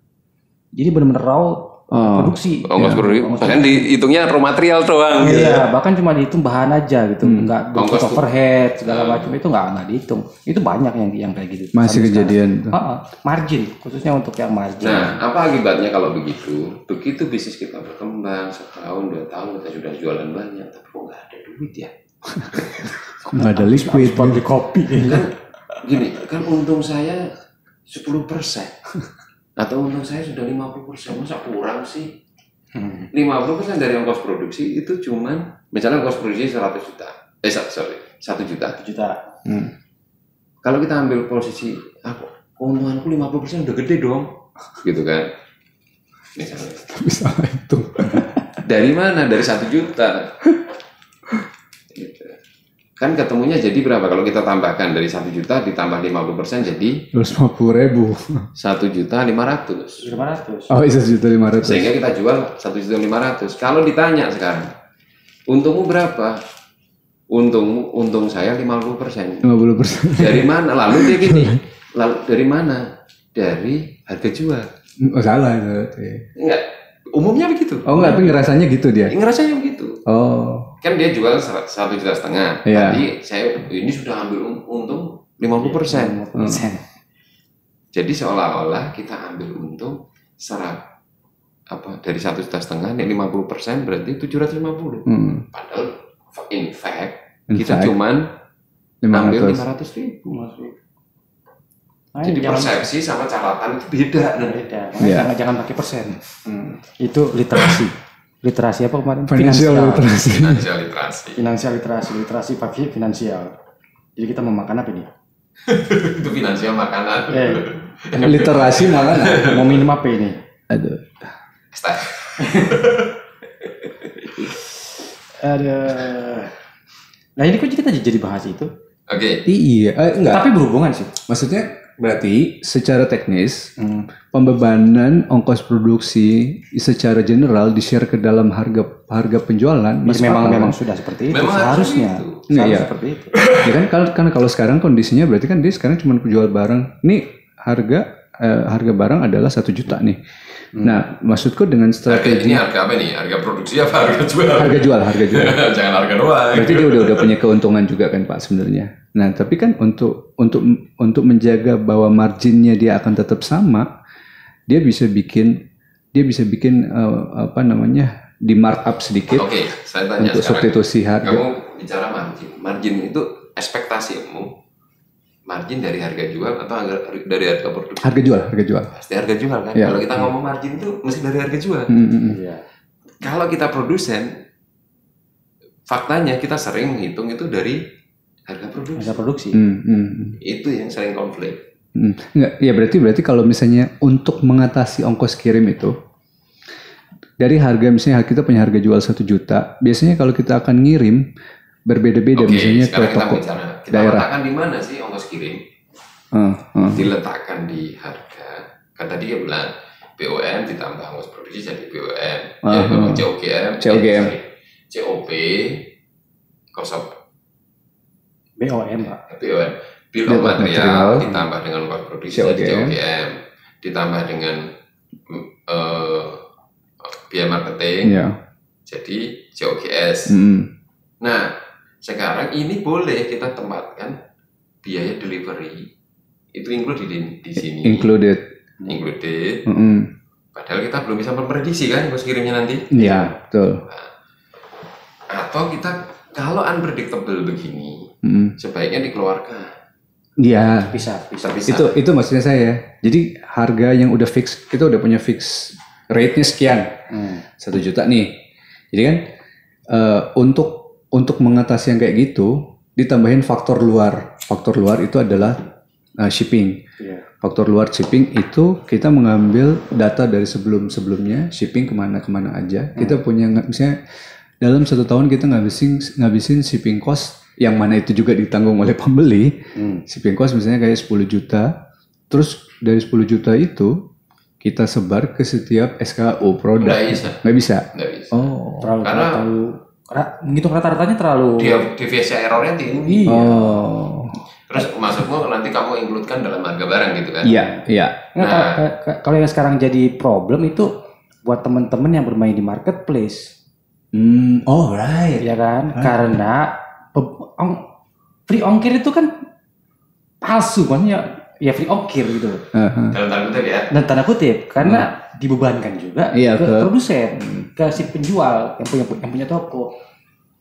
Jadi benar-benar raw Oh. produksi. ongkos produksi bahkan dihitungnya raw material doang gitu. Iya, bahkan cuma dihitung bahan aja gitu, enggak Ongkos tuh. overhead segala macam itu enggak enggak dihitung. Itu banyak yang yang kayak gitu. Masih Sampai kejadian tuh. sekarang. Heeh, margin khususnya untuk yang margin. Nah, apa akibatnya kalau begitu? Begitu bisnis kita berkembang setahun dua tahun kita sudah jualan banyak, tapi kok nggak ada duit ya? <laughs> Nggak ada liquid. Buat beli kopi. Kan gini, kan untung saya 10 persen atau untung saya sudah 50 persen, masa kurang sih? Hmm. 50 persen dari ongkos produksi itu cuman misalnya ongkos produksi 100 juta, eh sorry 1 juta. juta. Kalau kita ambil posisi aku keuntunganku 50 persen udah gede dong, gitu kan? Misalnya. Bisa itu. Dari mana? Dari satu juta. <laughs> Kan ketemunya jadi berapa? Kalau kita tambahkan dari satu juta ditambah 50% jadi Terus lima puluh ribu. satu juta lima ratus. 500. Oh, isa juta lima ratus. Sehingga kita jual satu juta lima ratus. Kalau ditanya sekarang, untungmu berapa? Untungmu, untung saya 50%. Lima puluh persen. Dari mana? Lalu dia gini, <laughs> lalu dari mana? Dari harga jual. Oh, salah itu. berarti. Enggak, umumnya begitu. Oh enggak, tapi ngerasanya gitu dia. Ngerasanya begitu. Oh, kan dia jual satu juta setengah. Iya. Tadi saya ini sudah ambil un- untung 50 persen. 50%. Jadi seolah-olah kita ambil untung serap apa dari satu juta setengah nih 50 persen berarti 750. hmm. Padahal in fact In kita fact, cuman lima ambil ratus. 500 ribu. Nah, Jadi jangan persepsi sama catatan itu beda. Beda. Makanya Iya. jangan jangan pakai persen. Itu literasi. Literasi apa kemarin? Financial literacy. finansial literasi. Finansial literasi, literasi pakai finansial. Jadi kita mau makan apa nih? <laughs> itu finansial makanan. Eh, <laughs> Literasi malah. mau minum apa ini? Aduh. <laughs> Ada. Nah ini kok kita jadi bahas itu? Oke. Iya, eh, enggak. Tapi berhubungan sih. Maksudnya berarti secara teknis Hmm. pembebanan ongkos produksi secara general di-share ke dalam harga harga penjualan masuk memang memang sudah seperti itu. Memang seharusnya. harusnya itu. Seharusnya Iya. seperti itu. ya kan kalau kan kalau sekarang kondisinya berarti kan dia sekarang cuma penjual barang nih harga eh, harga barang adalah satu juta nih nah maksudku dengan Harga strategi ini harga apa nih? Harga produksi apa harga jual? harga jual harga jual <laughs> Jangan harga doang. berarti dia udah udah punya keuntungan juga kan pak sebenarnya nah tapi kan untuk untuk untuk menjaga bahwa marginnya dia akan tetap sama dia bisa bikin dia bisa bikin eh, apa namanya di markup sedikit Oke, saya tanya untuk sekarang. substitusi harga Kamu bicara margin. Margin itu ekspektasimu margin dari harga jual atau harga- dari harga produksi? harga jual harga jual Pasti harga jual kan? Iya. Kalau kita ngomong margin itu mesti dari harga jual. Hmm, hmm, hmm. Iya. Kalau kita produsen, faktanya kita sering menghitung itu dari harga produksi. Harga produksi. Hmm, hmm, hmm. Itu yang sering konflik. Hmm, enggak, ya berarti berarti kalau misalnya untuk mengatasi ongkos kirim itu dari harga misalnya kita punya harga jual satu juta, biasanya kalau kita akan ngirim berbeda-beda Oke, misalnya ke kita toko bicara. Kita daerah. letakkan di mana sih ongkos kirim? Ah, ah. diletakkan di harga kan tadi dia bilang BOM ditambah ongkos produksi jadi BOM ya, Aha. COGM COGM. eh, sorry, COP cost of BOM, Pak. BOM bill of material material. ditambah dengan ongkos produksi jadi COGM. COGM ditambah dengan mm, eh, biaya marketing Iya. jadi COGS Hmm, nah sekarang ini boleh kita tempatkan biaya delivery itu include di, di sini included. included Hmm, Padahal kita belum bisa memprediksi kan bos kirimnya nanti. Iya, betul. Atau kita kalau unpredictable begini, Hmm. sebaiknya dikeluarkan. Iya, Bisa, bisa. Bisa itu itu maksudnya saya. Jadi harga yang udah fix kita udah punya fix rate-nya sekian. Hmm. satu juta nih. Jadi kan eh, untuk untuk mengatasi yang kayak gitu ditambahin faktor luar. Faktor luar itu adalah eh, shipping. Iya. Faktor luar shipping itu kita mengambil data dari sebelum sebelumnya shipping ke mana ke mana aja. Kita punya misalnya dalam satu tahun kita ngabisin ngabisin shipping cost yang mana itu juga ditanggung oleh pembeli. Hmm. Shipping cost misalnya kayak 10 juta. Terus dari 10 juta itu kita sebar ke setiap SKU produk. Nggak bisa. Nggak bisa. Nggak bisa. Oh. Terlalu Karena- terlalu ra- menghitung rata-ratanya terlalu Dia deviasi errornya tinggi. Iya. Oh. Terus maksudmu nanti kamu include-kan dalam harga barang gitu kan? Iya, iya. Nggak, Nah. kalau- yang sekarang jadi problem itu buat temen-temen yang bermain di marketplace, Hmm, oh right. ya kan? Karena pe- ong- free ongkir itu kan palsu, maksudnya ya free ongkir gitu. Heeh. Dalam tanda kutip ya. Dan tanda kutip karena dibebankan juga Iya, ke, ke- produsen, ke si penjual yang punya yang punya toko.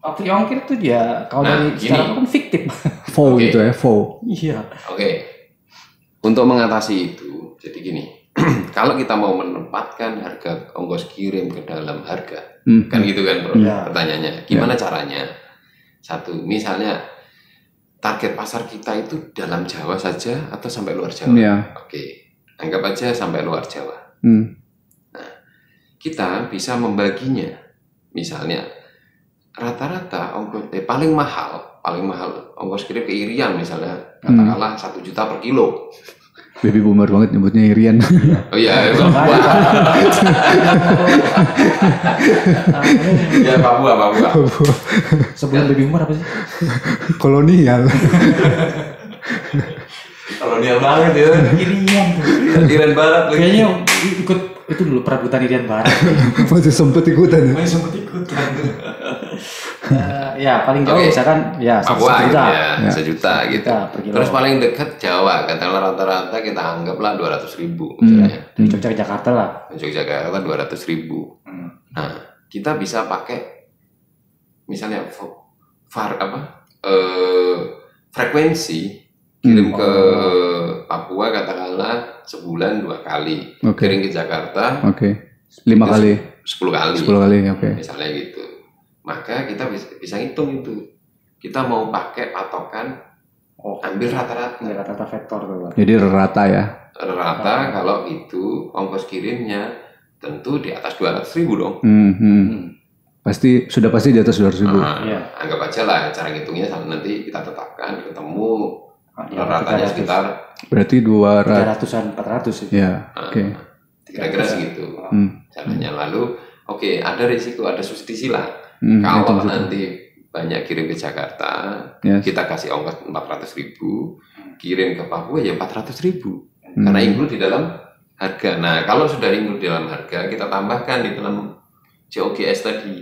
Oh, free ongkir itu dia kalau Nah, dari gini. secara kan fiktif. <laughs> Faux Oke. gitu ya, faux. Iya. Oke. Untuk mengatasi itu, jadi gini. <clears throat> kalau kita mau menempatkan harga ongkos kirim ke dalam harga, Hmm. kan gitu kan bro Iya. pertanyaannya gimana caranya satu misalnya target pasar kita itu dalam Jawa saja atau sampai luar Jawa? Iya. oke anggap aja sampai luar Jawa. Hmm. kita bisa membaginya. Misalnya rata-rata ongkos eh, paling mahal paling mahal ongkos kirim ke Irian misalnya katakanlah satu juta per kilo Baby boomer banget nyebutnya Irian. oh iya Papua ya Papua Papua Sebelum baby boomer apa sih? Kolonial. dia banget ya Irian. Irian Barat Kayaknya ikut itu dulu perebutan Irian Barat. Masih sempet ikutan ya. Masih sempat ikutan Eh, ya paling jauh Oke. misalkan ya satu Papua juta. ya, Ya. sejuta gitu. Terus paling dekat Jawa, katakanlah rata-rata kita anggaplah 200 ribu Hmm. misalnya. Dari Jogja ke Jakarta lah. Yogyakarta 200 ribu. Hmm. Nah, kita bisa pakai misalnya var apa eh, frekuensi kirim Hmm. ke Papua katakanlah sebulan dua kali, Oke. kirim ke Jakarta Oke. Lima kali, 10 kali. sepuluh kali, oke. misalnya gitu maka kita bisa, bisa hitung itu kita mau pakai patokan Oh. ambil rata-rata Ini rata-rata vektor tuh. Jadi rata ya. rata kalau itu ongkos kirimnya tentu di atas 200 ribu dong Hmm, hmm. Hmm. Pasti sudah pasti di atas 200 ribu. Nah, Iya. anggap aja lah cara ngitungnya sampai nanti kita tetapkan ketemu Ya, ratanya 300. sekitar Berarti dua ratus. 300-an 400 sih. Ya, ah, oke. kira-kira segitu Hmm. caranya lalu oke ada risiko ada subsidi lah Hmm, kalau nanti banyak kirim ke Jakarta Yes. kita kasih ongkos 400 ribu kirim ke Papua ya 400 ribu. Hmm. karena include di dalam harga. Nah kalau sudah include di dalam harga kita tambahkan di dalam COGS tadi.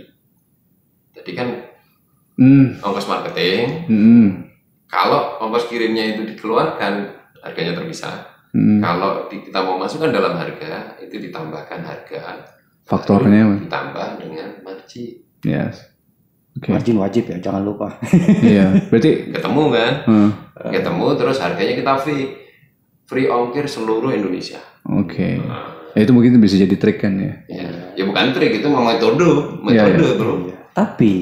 Jadi kan Hmm, ongkos marketing. Hmm, kalau ongkos kirimnya itu dikeluarkan harganya terpisah. Hmm. kalau di- kita mau masukkan dalam harga itu ditambahkan harga. Faktornya, ditambah dengan margin yes. Oke. Margin wajib ya, jangan lupa. <laughs> Iya. Berarti. ketemu kan hmm, ketemu terus harganya kita free free ongkir seluruh Indonesia Oke. Nah, Ya, itu mungkin bisa jadi trik kan ya. ya, ya bukan trik itu mau metode metode iya. bro Tapi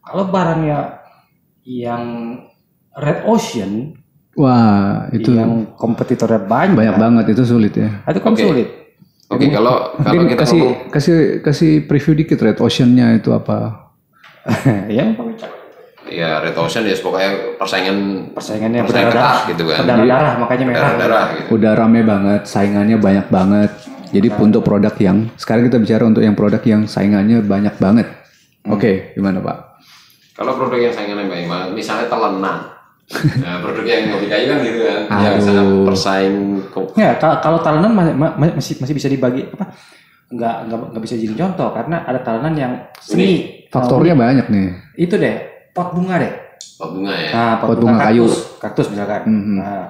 kalau barangnya yang red ocean Wah, itu yang kompetitornya banyak, banyak banget itu sulit ya. itu kan Oke. sulit. Oke kalau kalau Mungkin kita kasih ngomong kasih kasih preview dikit Red Ocean-nya itu apa? <laughs> ya ya red ocean ya pokoknya persaingan persaingannya persaingan berdarah ketat gitu kan berdarah-darah makanya merah. darah-darah gitu Udah rame banget, saingannya banyak banget. Jadi untuk produk yang sekarang kita bicara untuk yang produk yang saingannya banyak banget. Oke, gimana Pak? kalau produk yang saingannya baik banget misalnya telenan <laughs> nah produk yang ngopi kayu kan gitu kan yang Aduh. sangat bersaing kok Ya, ka- kalau talenan ma- ma- ma- masih masih bisa dibagi apa? Enggak enggak enggak bisa jadi contoh karena ada talenan yang seni. Faktornya banyak nih. itu deh, pot bunga deh. pot bunga ya Nah, pot, Pot bunga kayu. kaktus, kaktus misalkan. Mhm. Nah,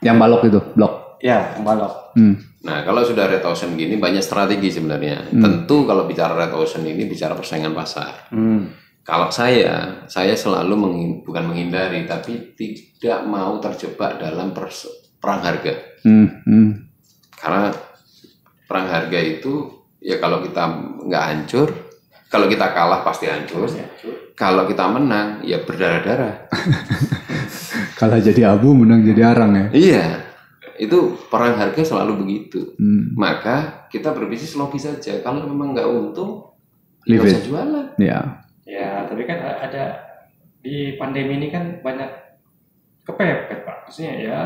Yang balok itu, blok. ya, yang balok. Hmm. Nah, kalau sudah red ocean gini banyak strategi sebenarnya. Tentu kalau bicara red ocean ini bicara persaingan pasar. Hmm. Kalau saya, saya selalu menghin- bukan menghindari, tapi tidak mau terjebak dalam pers- perang harga. Hmm. Hmm. Karena perang harga itu ya kalau kita nggak hancur, kalau kita kalah pasti hancur. Kalau kita menang ya berdarah-darah. <laughs> Kalah jadi abu, menang jadi arang ya. iya, itu perang harga selalu begitu. Hmm. Maka kita berbisnis logis saja. Kalau memang nggak untung, Leave nggak it. usah jualan. Ya. Ya, tapi kan ada di pandemi ini kan banyak kepepet, Pak. Maksudnya ya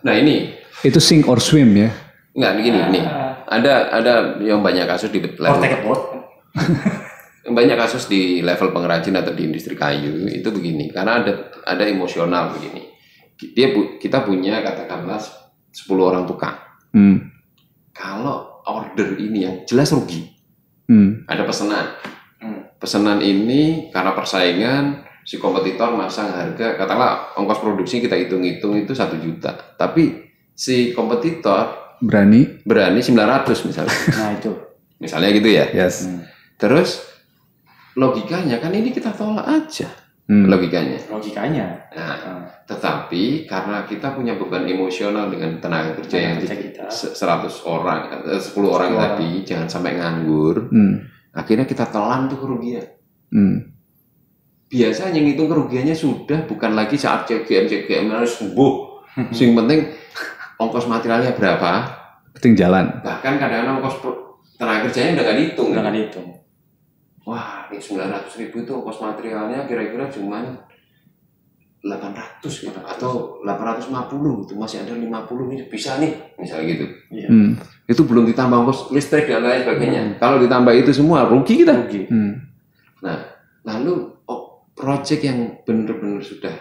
Nah ini Itu sink or swim ya. nggak begini nih. Ada ada yang banyak kasus di level <laughs> banyak kasus di level pengrajin atau di industri kayu itu begini karena ada ada emosional begini. Dia kita punya katakanlah 10 orang tukang. Hmm. Kalau order ini yang jelas rugi. Hmm. Ada pesanan. Pesanan ini karena persaingan si kompetitor masang harga katakanlah ongkos produksi kita hitung-hitung itu satu juta. Tapi si kompetitor Berani. berani 900 misalnya. Nah itu. misalnya gitu ya. Yes. Hmm. Terus logikanya kan ini kita tolak aja Hmm. logikanya. Logikanya. Nah, Hmm. tetapi karena kita punya beban emosional dengan tenaga kerja yang Tenaga kerja kita. se- 100 orang, eh, 10 orang 10 tadi jangan sampai nganggur. Hmm. Akhirnya kita telan tuh kerugian. Hmm. Biasanya ngitung kerugiannya sudah bukan lagi saat CGM CGM harus sembuh. Yang penting ongkos materialnya berapa. Penting jalan. Bahkan kadang-kadang ongkos tenaga kerjanya udah nggak dihitung. Udah nggak dihitung. Wah, ini 900 ribu itu ongkos materialnya kira-kira cuma 800 gitu atau 850 itu masih ada 50 nih bisa nih misalnya gitu Iya. Hmm. itu belum ditambah ongkos listrik dan lain sebagainya kalau ditambah itu semua rugi kita Rugi. Hmm. lalu oh, project yang benar-benar sudah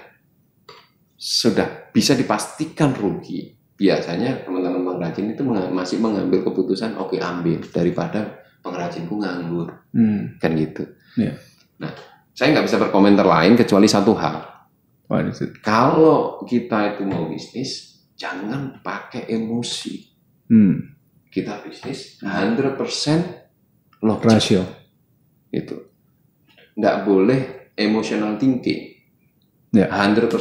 sudah bisa dipastikan rugi biasanya teman-teman pengrajin itu masih mengambil keputusan oke ambil daripada pengrajinku nganggur Hmm. kan gitu. Iya. Nah, saya nggak bisa berkomentar lain kecuali satu hal. Kalau kita itu mau bisnis, jangan pakai emosi. Hmm. Kita bisnis 100% logik Rasio. itu. Nggak boleh emotional thinking. Ya. 100%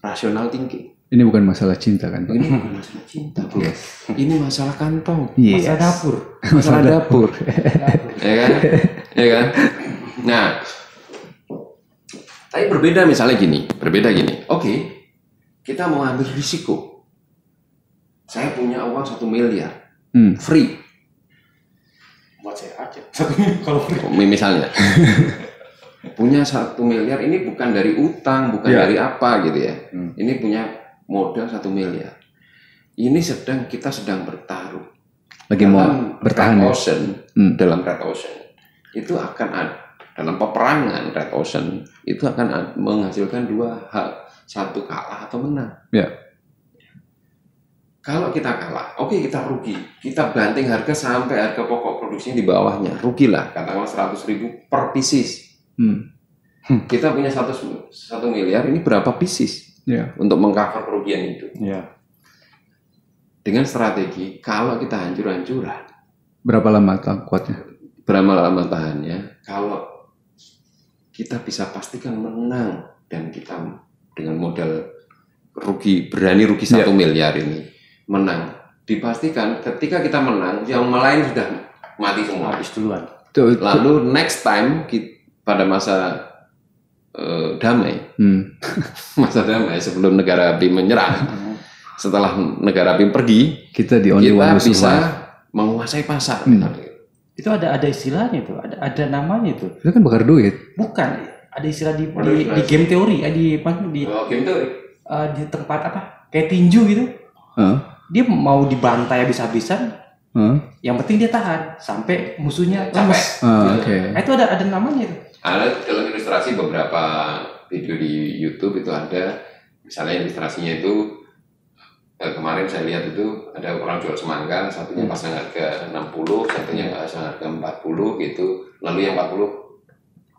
rasional thinking. Ini bukan masalah cinta kan? Pak? Ini bukan masalah cinta, bro. Ini masalah kantong. Yes. Masa dapur. <laughs> Masalah dapur. ya kan? Ya kan? Nah, tapi berbeda misalnya gini, berbeda gini. Oke, kita mau ambil risiko. Saya punya uang satu miliar, Hmm. free, Buat saya aja. <laughs> Kalau misalnya. <laughs> punya satu miliar ini bukan dari utang, bukan Ya. dari apa gitu ya. Hmm. Ini punya modal satu miliar. Ini sedang kita sedang bertaruh. Lagi mau dalam bertahan red ya? ocean, Hmm. dalam red ocean itu akan ada dalam peperangan red ocean itu akan menghasilkan dua hal satu kalah atau menang Ya. kalau kita kalah oke kita rugi kita banting harga sampai harga pokok produksinya di bawahnya rugilah katakanlah 100 ribu per pieces Hmm. kita punya satu satu miliar ini berapa pieces Ya. untuk mengcover kerugian itu Iya. dengan strategi kalau kita hancur-hancuran Berapa lama tak kuatnya? berapa lama tahannya kalau kita bisa pastikan menang dan kita dengan modal rugi berani rugi satu miliar ini menang dipastikan ketika kita menang yang lain sudah mati semua Habis duluan. Lalu next time ki- pada masa eh, damai Hmm. <laughs> masa damai sebelum negara api menyerang setelah negara api pergi Kita di only kita bisa survive. menguasai pasar Hmm. Itu ada ada istilahnya tuh, ada ada namanya tuh. Itu kan bakar duit. Bukan, ada istilah di di, di game teori, eh, di apa di Oh, game teori. eh, di tempat apa? Kayak tinju gitu. Hah? Dia mau dibantai habis-habisan, Hah? yang penting dia tahan sampai musuhnya Capek. lemes. Ah, Iya. Oke. Nah, itu ada ada namanya itu. Ada dalam ilustrasi beberapa video di YouTube itu ada misalnya ilustrasinya itu kemarin saya lihat itu ada orang jual semangka satunya pasang harga 60 satunya pasang harga 40 gitu lalu yang 40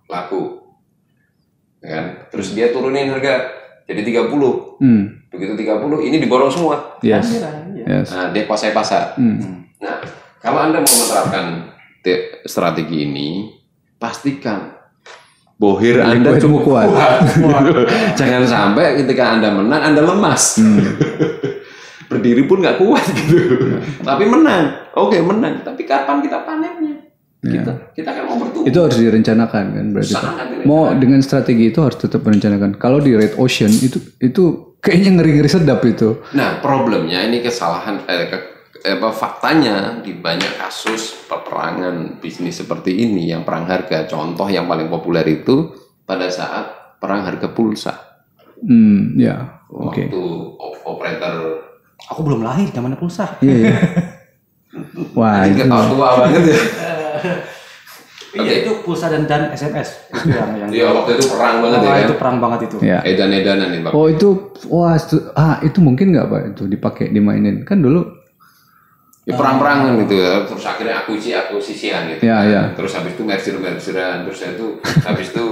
laku Ya kan terus dia turunin harga jadi 30 Hmm. begitu 30 ini diborong semua Yes. Iya. Yes. nah dia kuasai pasar Hmm. Nah, kalau Anda mau menerapkan te- strategi ini, pastikan bohir Anda cukup kuat. kuat. <laughs> Jangan sampai ketika Anda menang, Anda lemas. <laughs> Berdiri pun nggak kuat gitu. Tapi menang. Oke, menang. Tapi kapan kita panennya? Ya. Kita, kita kan mau bertumbuh. Itu harus direncanakan kan berarti. Direncanakan. Mau dengan strategi itu harus tetap merencanakan. Kalau di Red Ocean itu itu kayaknya ngeri-ngeri sedap itu. Nah, problemnya ini kesalahan eh, ke, apa, faktanya di banyak kasus peperangan bisnis seperti ini yang perang harga. Contoh yang paling populer itu pada saat perang harga pulsa. Hmm, ya. Waktu o- operator Aku belum lahir zamannya pulsa. Iya, iya. <laughs> Wah, ini itu nggak tahu tua banget ya. Iya itu pulsa dan dan SMS itu yang yang. Iya, waktu itu perang banget ya Wah, kan. itu perang banget itu. ya. Edan-edanan nih, Pak. Oh itu, wah, itu, ah itu mungkin nggak pak itu dipakai dimainin kan dulu Ya perang-perangan gitu ya. Terus akhirnya akuisisi akuisisian gitu. Ya, ya. Terus habis itu merger mergeran, terus itu habis itu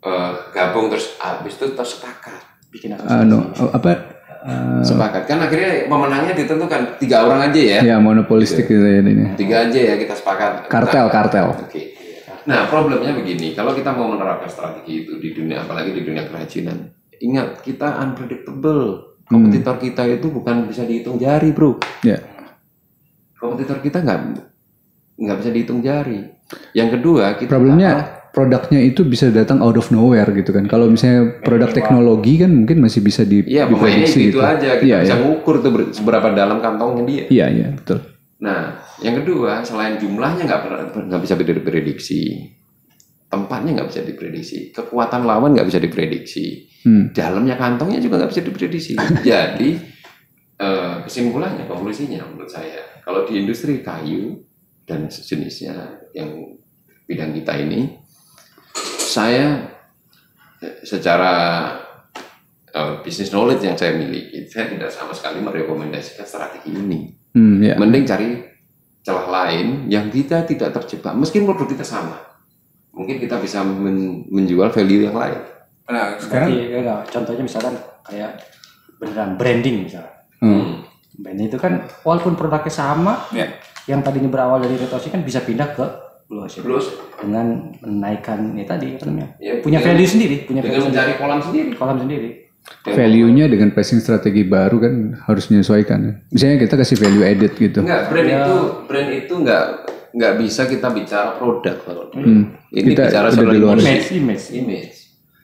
eh, gabung terus habis itu terus sepakat. bikin asosiasi. anu apa eh, Sepakat kan akhirnya pemenangnya ditentukan tiga orang aja ya. ya monopolistik gitu ya ini. Tiga aja ya kita sepakat. Kartel, Kita- kartel. Oke. Nah problemnya begini, kalau kita mau menerapkan strategi itu di dunia, apalagi di dunia kerajinan, ingat kita unpredictable. Kompetitor kita itu bukan bisa dihitung jari, bro. Ya. Kompetitor kita nggak nggak bisa dihitung jari. Yang kedua, kita Problemnya produknya itu bisa datang out of nowhere gitu kan. Kalau misalnya produk teknologi kan mungkin masih bisa di, Iya, pemainnya diprediksi gitu aja. Kita Iya, bisa iya. ngukur tuh ber- seberapa dalam kantongnya dia. Iya, iya, betul. Nah, yang kedua, selain jumlahnya nggak nggak bisa diprediksi, tempatnya nggak bisa diprediksi, kekuatan lawan nggak bisa diprediksi, Hmm. dalamnya kantongnya juga nggak bisa diprediksi. <laughs> Jadi eh, kesimpulannya, konklusinya menurut saya, kalau di industri kayu dan sejenisnya yang bidang kita ini, saya secara eh, bisnis knowledge yang saya miliki, saya tidak sama sekali merekomendasikan strategi ini Hmm, ya. mending cari celah lain yang kita tidak terjebak meskipun produk kita sama mungkin kita bisa men- menjual value yang lain Nah, sekarang enggak, contohnya misalkan kayak beneran branding misalnya. Hmm. Branding itu kan walaupun produknya sama, Ya. yang tadinya berawal dari ocean kan bisa pindah ke ocean. Terus dengan menaikkan ya tadi apa namanya? Ya, punya dengan- value sendiri, punya dengan value mencari kolam sendiri sendiri, kolam sendiri. Value-nya dengan pricing strategi baru kan harus menyesuaikan. ya. Misalnya kita kasih value added gitu. enggak brand itu brand itu enggak nggak bisa kita bicara produk kalau Hmm. ini Kita bicara soal. Image, image. image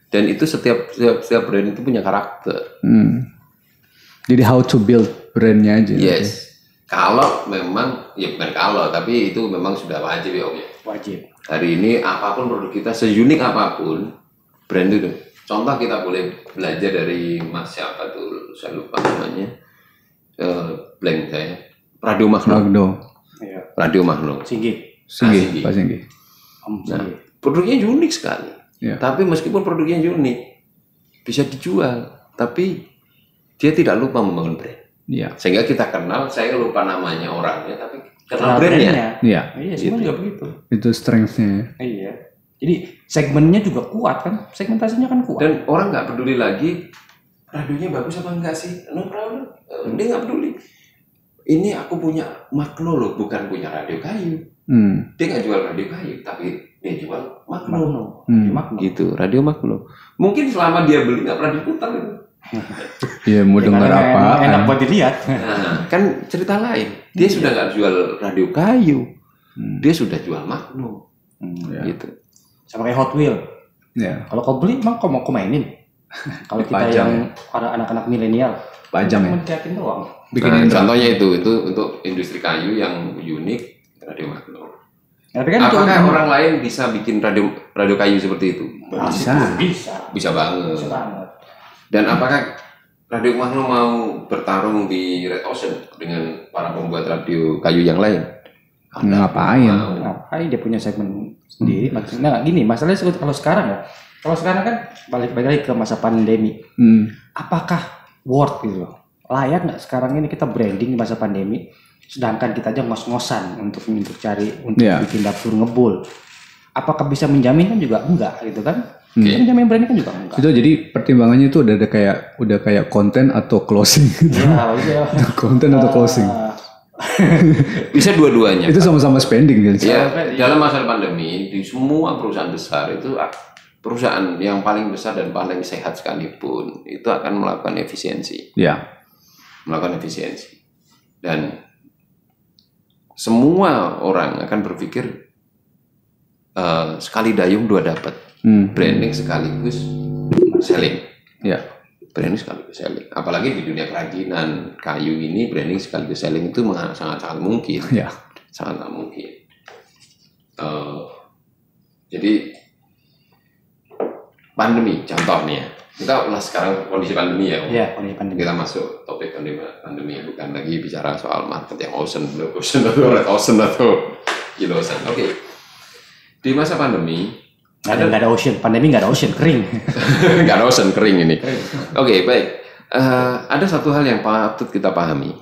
dan itu setiap setiap, setiap brand itu punya karakter Hmm. Jadi how to build brandnya aja. yes kalau memang ya bukan kalau tapi itu memang sudah wajib ya om ya Wajib. hari ini apa pun produk kita seunik apa pun brand itu contoh kita boleh belajar dari mas siapa tuh saya lupa namanya eh blank saya Radio Magno Magno, Iya. Radio Magno. Singgi, Singgi. Pak Singgi. Om nah produknya unik sekali Ya. tapi meskipun produknya unik bisa dijual tapi dia tidak lupa membangun brand Iya. sehingga kita kenal saya lupa namanya orangnya tapi Kenal brandnya Iya. Iya, semua juga begitu. Itu strength-nya. ya. Iya. Jadi segmennya juga kuat kan? Segmentasinya kan kuat. dan orang nggak peduli lagi radionya bagus apa enggak sih no problem Eh, dia nggak peduli ini aku punya Magno loh bukan punya radio kayu Hmm. dia nggak jual radio kayu tapi dia jual Magno. Hmm. Magno. gitu radio Magno mungkin selama dia beli nggak pernah diputar itu. Iya, mau Ya, dengar apa? Enak buat dilihat. nah, kan cerita lain dia sudah nggak jual radio kayu Hmm. dia sudah jual Magno Ya. gitu Sama kayak Hot Wheel. Ya. Kalau kau beli, emang kau mau kau mainin? <laughs> Kalau kita yang para anak-anak milenial, Pajang ya. diliatin doang. Bikin Nah, contohnya itu itu untuk industri kayu yang unik radio Magno Ya, tapi kan itu apakah untuk- orang lain bisa bikin radio radio kayu seperti itu Bisa. Bisa. bisa banget Bisa banget. Dan apakah Radio Magno mau bertarung di Red Ocean dengan para pembuat radio kayu yang lain? Ngapain? Mau. Ngapain dia punya segmen sendiri? Maksudnya nggak gini, masalahnya kalau sekarang ya, kalau sekarang kan balik balik lagi ke masa pandemi. Hmm. Apakah worth gitu loh? Layak nggak sekarang ini kita branding di masa pandemi, sedangkan kita aja ngos-ngosan untuk untuk cari untuk Iya. bikin dapur ngebul. Apakah bisa menjamin kan juga enggak gitu kan? Hmm. Menjamin branding kan juga enggak. Itu jadi pertimbangannya itu udah ada kayak udah kayak konten atau closing gitu. Ya, iya. <laughs> konten atau closing. Ah, <laughs> Bisa dua-duanya. Itu sama-sama spending kan. Ya, dalam masa pandemi di semua perusahaan besar itu ah, perusahaan yang paling besar dan paling sehat sekalipun itu akan melakukan efisiensi, Ya. melakukan efisiensi. Dan semua orang akan berpikir eh, sekali dayung dua dapat. Hmm. Branding sekaligus selling. Ya. branding sekaligus selling. Apalagi di dunia kerajinan kayu ini branding sekaligus selling itu sangat sangat mungkin, Ya. sangat nggak mungkin. Eh, jadi pandemi contoh nih ya. Kita ulas sekarang kondisi pandemi ya. Iya, kondisi pandemi. Kita masuk topik pandemi, pandemi bukan lagi bicara soal market yang ocean, blue ocean atau red ocean atau yellow ocean. Oke. Di masa pandemi Nggak ada, nggak ada ocean, pandemi nggak ada ocean, kering. <laughs> nggak ada ocean kering ini. Oke baik. Eh, ada satu hal yang patut kita pahami.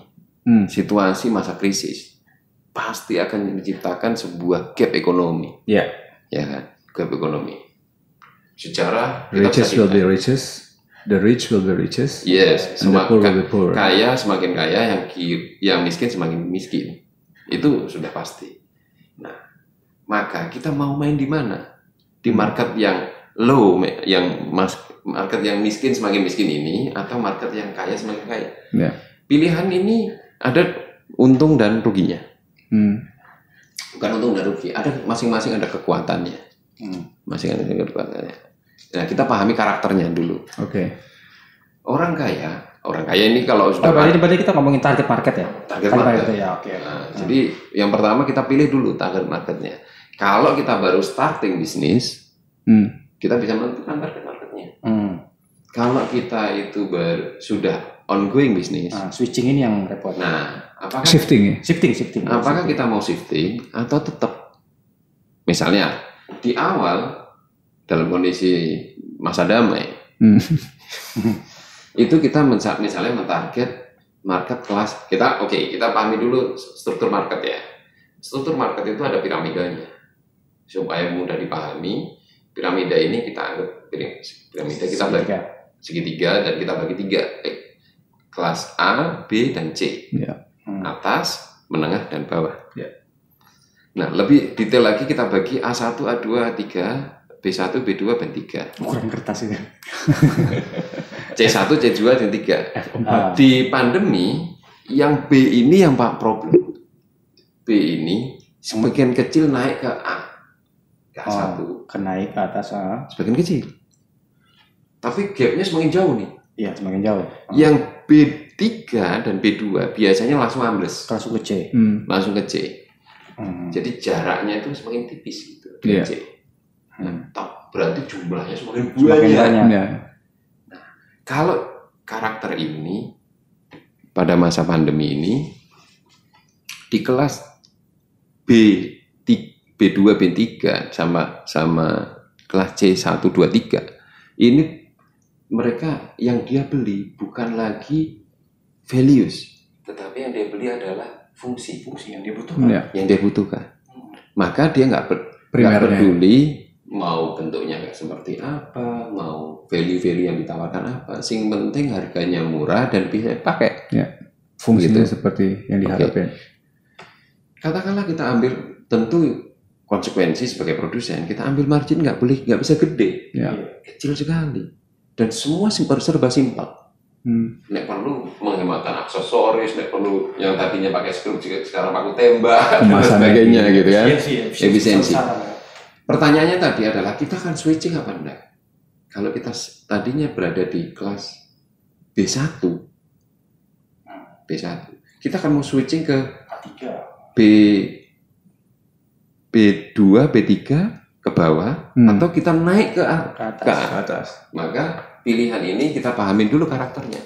Hmm. Situasi masa krisis pasti akan menciptakan sebuah gap ekonomi, Ya. ya kan? Gap ekonomi. Secara bisa will be lihat. richest, the rich will be richest, Yes, poor will semakin be poor. kaya semakin kaya, yang yang miskin semakin miskin. Itu sudah pasti. Nah, maka kita mau main di mana? Di market yang low, yang mas, market yang miskin semakin miskin ini, atau market yang kaya semakin kaya? Ya. Pilihan ini ada untung dan ruginya. Hmm. Bukan untung dan rugi, ada masing-masing ada kekuatannya. Hmm. Masing-masing ada kekuatannya. Nah, kita pahami karakternya dulu. Oke. Orang kaya, orang kaya ini kalau Oh, sudah berarti, berarti kita ngomongin target market ya? target market. ya, oke. Nah, Jadi yang pertama kita pilih dulu target marketnya. Kalau kita baru starting bisnis, Hmm. kita bisa menentukan target marketnya. Hmm. Kalau kita itu ber, sudah ongoing bisnis, Nah, switching ini yang repot. nah apakah Shifting ya. shifting, shifting. apakah kita mau shifting atau tetap? Misalnya di awal dalam kondisi masa damai Hmm. <laughs> itu kita misalnya mentarget market kelas kita oke kita pahami dulu struktur market ya struktur market itu ada piramidanya supaya mudah dipahami piramida ini kita anggap piram- piramida kita bagi Segitiga. segitiga dan kita bagi tiga eh, kelas A B dan C Ya. Hmm. atas menengah dan bawah Ya. nah lebih detail lagi kita bagi A1 A2 A3 B1 B2 B3 Ukuran kertas itu. C1 C2 dan 3 Ah. di pandemi yang B ini yang pak problem B ini sebagian kecil naik ke A ke A1 Oh, kenaik ke atas. ah. sebagian kecil tapi gapnya semakin jauh nih Iya, semakin jauh. Ah. yang B3 dan B2 biasanya langsung ambles Langsung ke C. Hmm. langsung ke C Hmm. jadi jaraknya itu semakin tipis gitu dengan Iya. C nah, top- berarti jumlahnya semakin Semakin banyak banyak. Ya. kalau karakter ini pada masa pandemi ini di kelas B B2 B3 sama sama kelas C1 2 3 ini mereka yang dia beli bukan lagi values tetapi yang dia beli adalah fungsi fungsi yang dia butuhkan Ya. yang dia butuhkan maka dia nggak ber- peduli mau bentuknya kayak seperti apa, mau value-value yang ditawarkan apa. Sing penting harganya murah dan bisa pakai. Fungsinya Gitu. seperti yang diharapkan. Katakanlah kita ambil tentu konsekuensi sebagai produsen kita ambil margin nggak boleh nggak bisa gede, Ya. kecil sekali. Dan semua simpel serba simpel. Hmm. Nek perlu menghematkan aksesoris, nek perlu yang tadinya pakai skru sekarang pakai tembak dan sebagainya gitu kan. Efisiensi. Pertanyaannya tadi adalah kita akan switching apa enggak? Kalau kita tadinya berada di kelas B1, B1, kita akan mau switching ke A3. B B2, B3 ke bawah Hmm. atau kita naik ke Ke atas. ke atas. Maka pilihan ini kita pahamin dulu karakternya.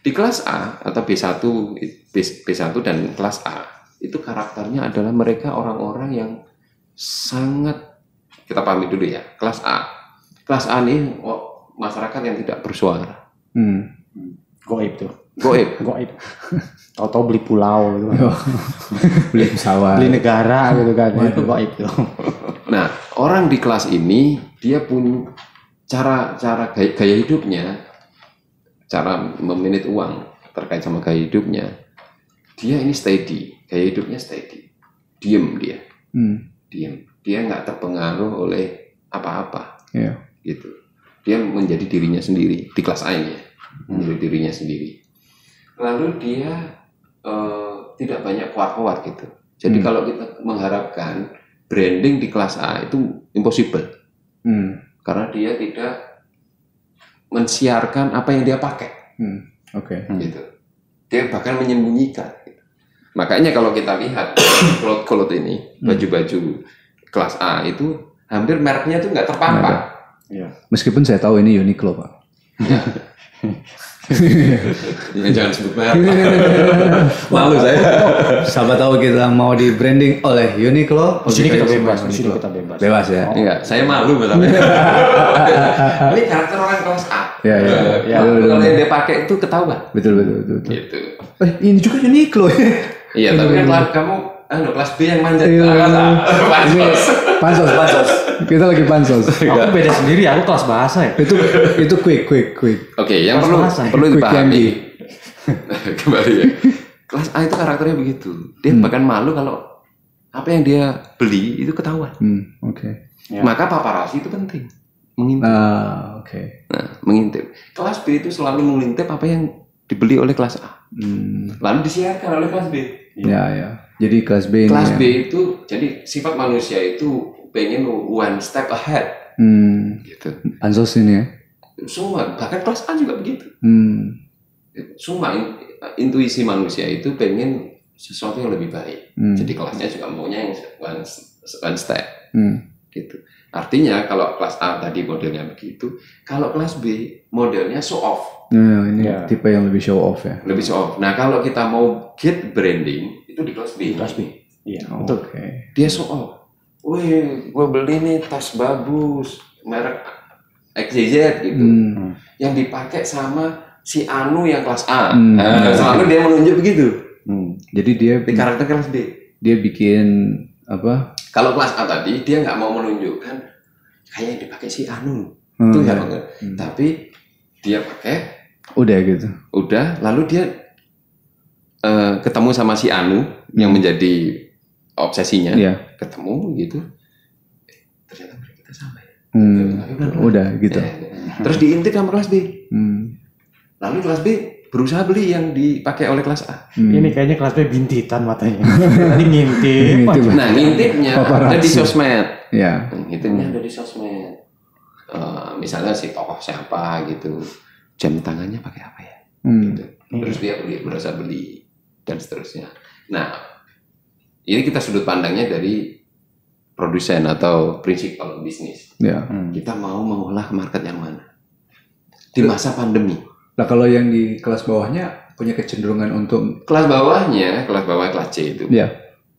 Di kelas A atau B1, B, B1 dan kelas A itu karakternya adalah mereka orang-orang yang sangat kita pahami dulu ya. Kelas A. Kelas A ini oh, masyarakat yang tidak bersuara. Hmm. Goib tuh. Goib. Goib. Tahu-tahu beli pulau gitu. <laughs> Beli pesawat. Beli negara gitu kan. Itu goib tuh. Nah, orang di kelas ini dia punya cara cara gaya, gaya hidupnya, cara memanage uang terkait sama gaya hidupnya. Dia ini steady, gaya hidupnya steady, diem dia, Hmm. diem. Dia nggak terpengaruh oleh apa-apa, Ya. gitu. Dia menjadi dirinya sendiri di kelas A ini, ya. menjadi dirinya sendiri. Lalu dia eh, tidak banyak kuat-kuat gitu. Jadi Hmm. kalau kita mengharapkan branding di kelas A itu impossible Hmm. karena dia tidak mensiarkan apa yang dia pakai Hmm. Oke. Hmm. gitu. Dia bahkan menyembunyikan. gitu. Makanya kalau kita lihat <coughs> cloth-cloth ini Hmm. baju-baju kelas A itu hampir mereknya tuh nggak terpampang. Iya. Meskipun saya tahu ini Uniqlo, Pak. Ya, <laughs> jangan sebut merek. <laughs> Malu saya. Siapa tahu kita mau di branding oleh Uniqlo. Di sini kita bebas. Di sini kita bebas. Bebas ya. Iya, saya malu betapa. <laughs> Ini karakter orang kelas A. Ya, ya. Ya, Kalau- betul, betul. yang dia pakai itu ketahuan. Betul, betul, betul. betul. Gitu. Eh, ini juga Uniqlo. Iya, tapi kan kamu anu kelas B yang manjat Iya. ke kelas A. Ini pansos, pansos. Kita lagi pansos. Aku beda sendiri, aku kelas bahasa ya. itu itu quick, quick, quick. Oke, yang Kelas perlu bahasa. perlu Quick dipahami. <laughs> Kembali ya. Kelas A itu karakternya begitu. Dia Hmm. bahkan malu kalau apa yang dia beli itu ketahuan. Hmm, oke. Ya. Maka paparasi itu penting. Mengintip. Ah, oke. Nah, mengintip. Kelas B itu selalu mengintip apa yang dibeli oleh kelas A. Hmm, Lalu disiarkan oleh kelas B. ya, ya. Jadi kelas B ini Kelas ya. B itu jadi sifat manusia itu pengen one step ahead Hmm, gitu. pansos ini ya. Semua bahkan kelas A juga begitu. Hmm, Semua in- intuisi manusia itu pengen sesuatu yang lebih baik. hmm, Jadi kelasnya juga maunya yang one, one step hmm. gitu. Artinya kalau kelas A tadi modelnya begitu, kalau kelas B modelnya show off, Nah, ini Ya. tipe yang lebih show off ya. lebih show off. Nah kalau kita mau get branding itu di kelas B. Di kelas B. Iya, Oke. betul. Dia show off. Wih, gue beli nih tas bagus, merek XYZ gitu, Hmm, yang dipakai sama si Anu yang kelas A. Hmm. Nah, selalu dia menunjuk begitu Hmm. jadi dia di karakter kelas B. dia bikin apa? Kalau kelas A tadi dia nggak mau menunjukkan kayak yang dipakai si Anu, Hmm, itu ya. nggak. Hmm. Tapi dia pakai Udah gitu. udah lalu dia eh, ketemu sama si Anu yang menjadi obsesinya Iya. ketemu gitu Eh, ternyata kita sama ya Hmm, udah gitu. Ya, ya. terus diintip sama kelas B Hmm, lalu kelas B berusaha beli yang dipakai oleh kelas A hmm. Ini kayaknya kelas B bintitan matanya. Tadi <laughs> ngintip. Nah ngintipnya Paparazzi. ada di sosmed Ya. ngintipnya ada di sosmed Eh, misalnya si tokoh siapa gitu jam tangannya pakai apa ya Hmm. gitu. terus dia beli berusaha beli dan seterusnya nah ini kita sudut pandangnya dari produsen atau prinsipal bisnis Ya. Hmm. kita mau mengolah market yang mana di masa pandemi Nah kalau yang di kelas bawahnya punya kecenderungan untuk kelas bawahnya kelas bawah kelas C itu ya.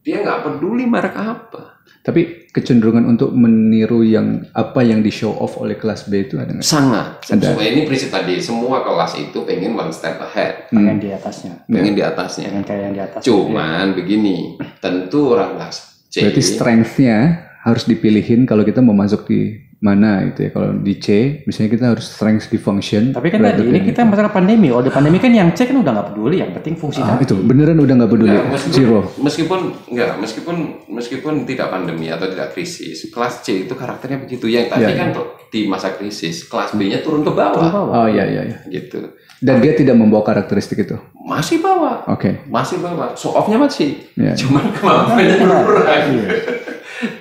dia nggak peduli merek apa Tapi kecenderungan untuk meniru yang apa yang di show off oleh kelas B itu ada nggak? sangat Ada. Semua ini prinsip tadi semua kelas itu pengen one step ahead Pengen di atasnya. pengen di atasnya Pengen kayak yang di atas. cuman begini tentu orang kelas C Berarti strength-nya harus dipilihin kalau kita mau masuk di mana itu ya. Kalau di C, misalnya kita harus strength di function. Tapi kan tadi ini kita masalah pandemi. Oh, di pandemi kan yang C kan udah nggak peduli. Yang penting fungsi Ah, tadi. itu beneran udah nggak peduli. Enggak, meskipun, Zero. meskipun enggak, meskipun meskipun tidak pandemi atau tidak krisis, kelas C itu karakternya begitu. Yang tadi Ya, kan tuh di masa krisis, kelas B-nya turun ke bawah, Turun ke bawah. Oh iya iya iya. gitu. Dan dia tidak membawa karakteristik itu. Masih bawah, Oke. masih bawah. Show off-nya masih, Ya. cuman kemampuannya berkurang.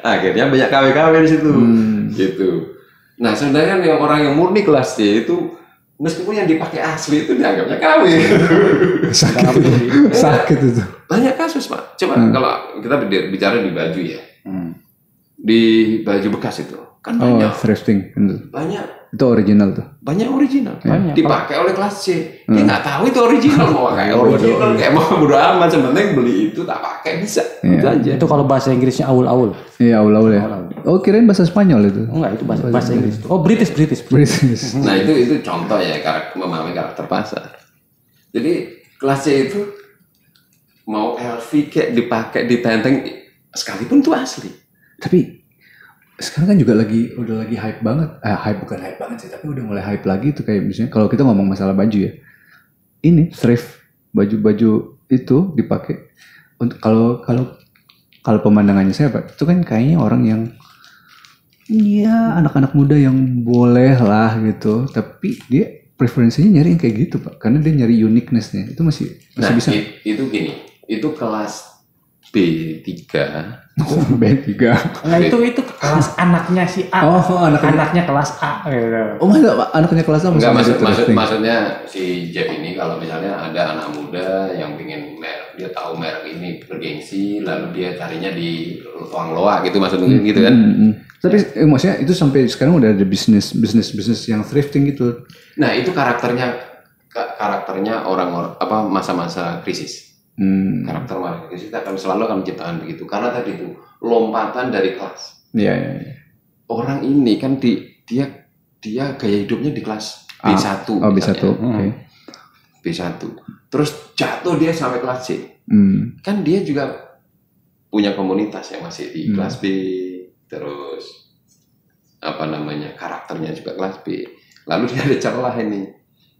Akhirnya banyak KW-KW di situ, Hmm. gitu. Nah, sebenarnya yang orang yang murni kelas C itu meskipun yang dipakai asli itu dianggapnya KW. <laughs> Sakit itu. Sakit itu. Banyak kasus, Pak. Coba Hmm. kalau kita bicara di baju ya. Hmm. di baju bekas itu kan Oh, banyak thrifting. Banyak itu original tuh. banyak original Banyak. dipakai oleh kelas C dia Hmm. nggak tahu itu original mau kayak Bodoh. original kayak mau bodo amat sebenarnya beli itu tak pakai bisa Iya. itu aja Itu kalau bahasa Inggrisnya awul-awul. Iya, awal-awal ya. Oh, kirain bahasa Spanyol itu. Enggak, itu bahasa, bahasa Inggris. Oh, British, British. British. nah itu itu contoh ya karakter memahami karakter pasar jadi kelas C itu mau LV kayak dipakai ditenteng sekalipun itu asli Tapi sekarang kan juga lagi udah lagi hype banget. Eh, hype bukan hype banget sih, tapi udah mulai hype lagi tuh kayak misalnya kalau kita ngomong masalah baju ya. Ini thrift baju-baju itu dipakai untuk kalau kalau kalau pemandangannya saya Pak, itu kan kayaknya orang yang Iya, anak-anak muda yang boleh lah gitu, tapi dia preferensinya nyari yang kayak gitu pak, karena dia nyari uniquenessnya itu masih masih nah bisa. it- itu gini itu kelas B3 Oh, <laughs> B3. Nah, itu itu kelas anaknya si A. Oh, oh, anaknya. Anaknya kelas A. gitu. Oh, masa Pak, anaknya kelas apa? Enggak maksud, maksud thrifting? maksudnya si Jeff ini kalau misalnya ada anak muda yang pengen merek dia tahu merek ini bergengsi lalu dia carinya di ruang loa gitu maksud mungkin gitu kan. Hmm, hmm. Tapi eh, maksudnya itu sampai sekarang udah ada bisnis bisnis bisnis yang thrifting gitu. Nah, itu karakternya ka- karakternya orang-orang apa masa-masa krisis. Hmm. Karakter krisis kita akan selalu akan menciptakan begitu karena tadi itu lompatan dari kelas. Iya iya. iya. Orang ini kan di dia dia gaya hidupnya di kelas Ah, B1. Oh bisa misalnya. tuh. Oke. B1. Terus jatuh dia sampai kelas C. Hmm. kan dia juga punya komunitas yang masih di Hmm. kelas B, terus apa namanya karakternya juga kelas B. Lalu dia ada celah ini,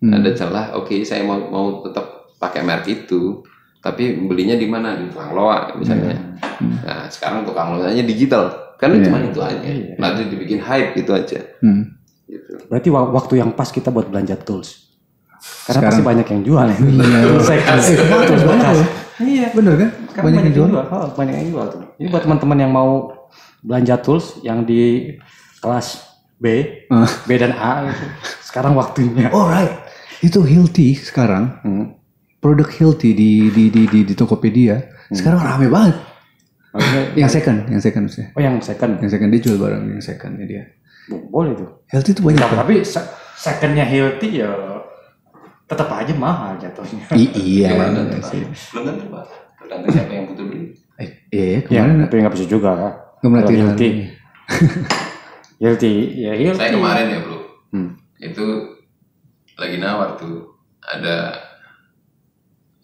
Hmm. ada celah. Oke, saya mau mau tetap pakai merek itu, tapi belinya di mana di tukang loa misalnya. Hmm. Nah sekarang tukang loanya digital, kan Iya. cuma itu aja. Iya. Nanti dibikin hype itu aja. Hmm. Gitu. Berarti wa- waktu yang pas kita buat belanja tools. Karena Sekarang- pasti banyak yang jual ya. Iya. <laughs> Tools banyak loh. Iya. Bener kan? Sekarang banyak, yang jual. Oh, banyak yang jual tuh. Ini buat teman-teman yang mau belanja tools yang di kelas B, Ah. B dan A itu. Sekarang waktunya. Alright. Itu Hilti sekarang Hmm. Produk Hilti di di di di, di Tokopedia sekarang rame banget. Maksudnya, Yang second, yang second sih. oh yang second. Yang second dia jual barang yang secondnya dia. Bo- Boleh tuh. Hilti itu banyak. Tapi, tapi se- secondnya healthy ya tetap aja mahal jatuhnya. I- iya. Gimana iya tuh, sih. Pak? Belum tentu Pak. Tergantung siapa yang butuh beli. Eh, iya, Ya, kemarin tapi nggak bisa juga kan. Kemerhatian. Kalau healthy. healthy, ya healthy. <laughs> Saya kemarin ya bro, Hmm. itu lagi nawar tuh ada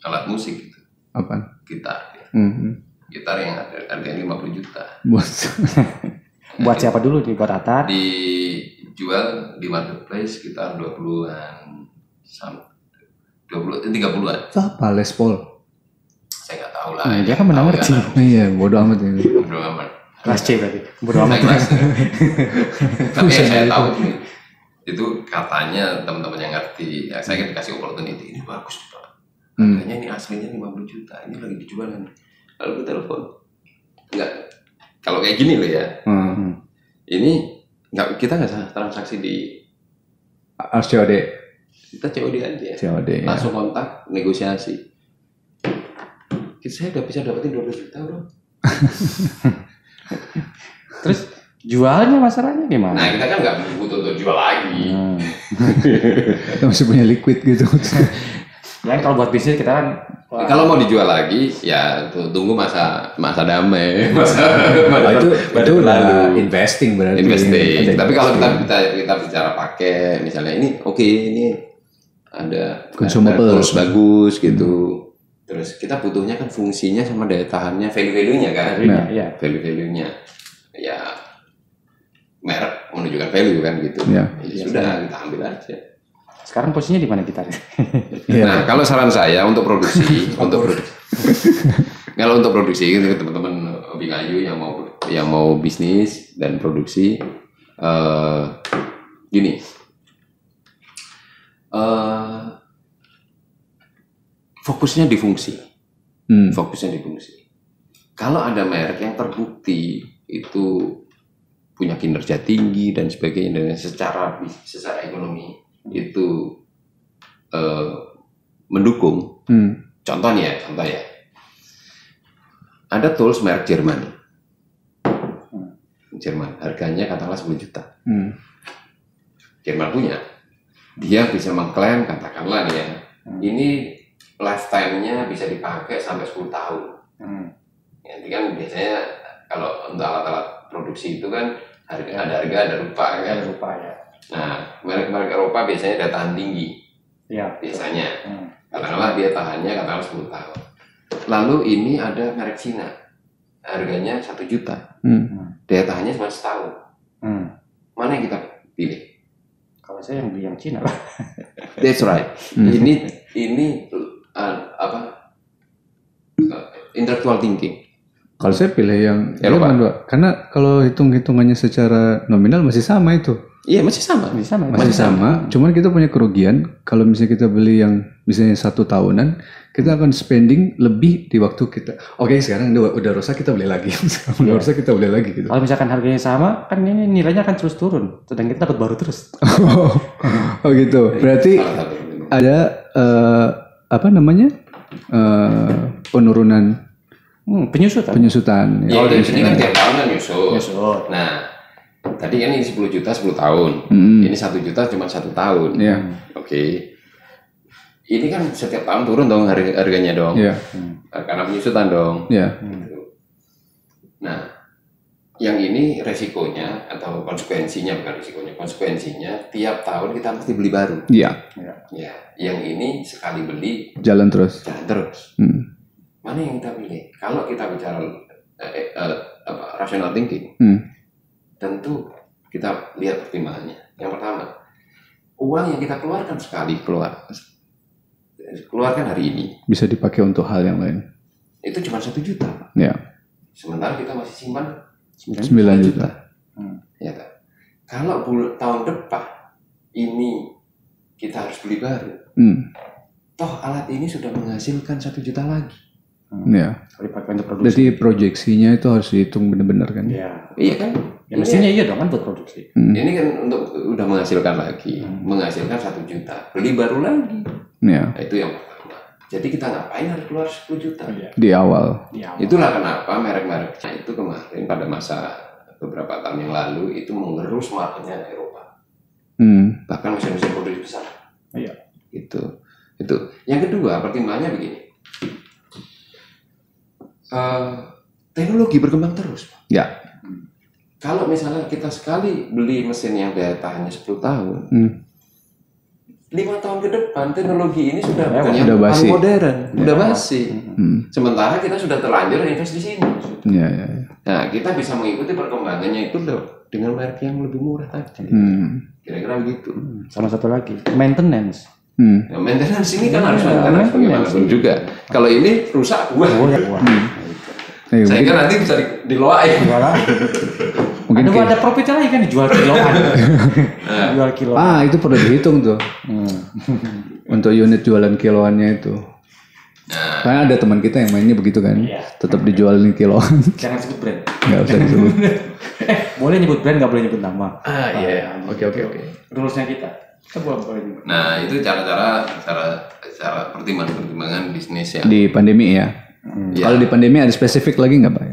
alat musik gitu, Apaan? gitar, Hmm, hmm. gitar yang harga- harganya 50 juta. Bos. <laughs> Buat siapa dulu nih? Buat Atar? Dijual di marketplace sekitar 20-an, sam- 20 eh, 30-an. Itu apa? Les Paul. Saya nggak tahu lah. Ya. dia kan Tahu ngerti. kan, Iya, bodoh amat ini. Bodo amat. Kelas C berarti. Bodo amat. Kelas. <laughs> Tapi yang saya tahu itu katanya teman-teman yang ngerti, ya saya kan dikasih opportunity ini bagus. Harganya ini aslinya 50 juta, ini lagi dijual kan. Lalu kita telepon, enggak. Kalau kayak gini loh ya, Hmm. ini nggak kita nggak salah transaksi di Harus COD. kita COD aja, COD. Ya. langsung kontak negosiasi. Saya udah bisa dapetin 12 juta bro. <laughs> Terus jualnya masalahnya gimana? Nah kita kan nggak butuh untuk jual lagi. Hmm. <laughs> Kita masih punya liquid gitu. <laughs> Ya kalau buat bisnis kita kan wah, Kalau mau dijual lagi, ya tu- tunggu masa masa damai, <laughs> masa, masa Oh, itu itu berlalu. investing berarti. investing. Ada Tapi kalau kita kita kita bicara pakai, misalnya ini oke ini ada Consumable. tools bagus gitu. Terus kita butuhnya kan fungsinya sama daya tahannya, value-value-nya kan. Value-nya, iya. Value-value-nya. Ya merek menunjukkan value kan gitu. Ya. Ya sudah kita ambil aja. Sekarang posisinya di mana kita? Iya. Nah, kalau saran saya untuk produksi, <laughs> untuk produksi. <laughs> kalau untuk produksi gitu teman-teman hobi kayu yang mau yang mau bisnis dan produksi eh gini. eh fokusnya di fungsi, Hmm. fokusnya di fungsi. Kalau ada merek yang terbukti itu punya kinerja tinggi dan sebagainya dan secara secara ekonomi itu eh, mendukung. Hmm. contoh nih ya contoh ya. Ada tools merek Jerman. Jerman harganya katakanlah 10 juta. Hmm. Jerman punya. Dia bisa mengklaim katakanlah ya ini lifetime-nya bisa dipakai sampai 10 tahun. Hmm. nanti kan biasanya kalau untuk alat-alat produksi itu kan harga ada harga ada rupa kan? Ada lupa ya. Nah merek-merek Eropa biasanya daya tahan tinggi Iya. biasanya Hmm. katakanlah dia tahannya katakanlah 10 tahun lalu ini ada merek Cina harganya satu juta Hmm. daya tahannya cuma setahun Hmm. mana yang kita pilih Kalau saya yang beli yang Cina lah. <laughs> that's right Hmm. ini ini uh, apa uh, intellectual thinking Kalau saya pilih yang Eropa. Pak. Karena kalau hitung-hitungannya secara nominal masih sama itu. Iya masih sama Bisa mas. Masih sama, cuman kita punya kerugian kalau misalnya kita beli yang misalnya satu tahunan, kita akan spending lebih di waktu kita. Oke, sekarang udah, udah rusak kita beli lagi. <laughs> Udah rusak kita beli lagi gitu. Kalau misalkan harganya sama, kan ini nilainya akan terus turun. Sedang kita dapat baru terus. <laughs> oh gitu. Berarti ada eh, apa namanya? eh, penurunan Hmm, penyusutan. penyusutan. ya, ya. di sini kan tiap tahun kan nyusul Penyusut. nah tadi kan ini 10 juta 10 tahun Hmm. ini satu juta cuma satu tahun Iya. oke ini kan setiap tahun turun dong harga harganya dong Iya. karena penyusutan dong Iya. Nah, yang ini resikonya atau konsekuensinya bukan resikonya, konsekuensinya tiap tahun kita mesti beli baru. Iya. Ya, yang ini sekali beli Jalan terus. jalan terus. Hmm. Mana yang kita pilih? Kalau kita bicara eh, eh, apa, rational thinking, Hmm. Tentu kita lihat pertimbangannya. Yang pertama, uang yang kita keluarkan sekali keluar, keluarkan hari ini Bisa dipakai untuk hal yang lain. itu cuma satu juta. Ya, Sementara kita masih simpan 9 juta. ya kan? Kalau bul- tahun depan ini kita harus beli baru, Hmm. toh alat ini sudah menghasilkan satu juta lagi. Ya. Untuk produksi. Berarti proyeksinya itu harus dihitung benar-benar kan? Ya. Iya kan? Ya mestinya iya dong kan buat produksi. Hmm. Ini kan untuk udah menghasilkan lagi, menghasilkan satu juta, beli baru lagi. Ya, Nah, itu yang pertama. Jadi kita ngapain harus keluar 10 juta? Iya. di awal. Di awal. Itulah kenapa merek-mereknya itu kemarin pada masa beberapa tahun yang lalu itu mengerus marketnya Eropa. Hmm. Bahkan mesin-mesin produksi besar. Iya. Itu. Itu. Yang kedua, pertimbangannya begini. Eh, teknologi berkembang terus. Pak. Ya. Kalau misalnya kita sekali beli mesin yang daya tahannya 10 tahun, Hmm. lima tahun ke depan teknologi ini sudah Udah bukan yang Udah basi. modern, udah Udah basi. Hmm. Sementara kita sudah terlanjur invest di sini. Ya, ya, ya. Nah, kita bisa mengikuti perkembangannya itu loh dengan merek yang lebih murah tadi. Hmm. Kira-kira begitu. Sama satu lagi, maintenance. Hmm. Nah, maintenance ini kan Iya, harus maintenance maintenance. bagaimanapun juga. Kalau ini rusak, wah. Oh ya, wah. Eh, Saya mungkin, kan nanti bisa di, diloain. Enggak <laughs> mungkin ada, kayak- ada profitnya lagi kan dijual kiloan. <laughs> Jual kiloan. ah itu perlu dihitung tuh Hmm. <laughs> untuk unit jualan kiloannya itu. Nah, Karena ada teman kita yang mainnya begitu kan, Iya. tetap dijualin kiloan, Jangan sebut brand. nggak usah disebut. Eh, boleh nyebut brand nggak boleh nyebut nama. ah iya. Oke oke oke. Rulesnya kita. Kita boleh boleh nyebut. Nah, itu cara-cara cara cara pertimbangan-pertimbangan bisnis yang Di pandemi ya. Ya. Kalau di pandemi ada spesifik lagi nggak pak?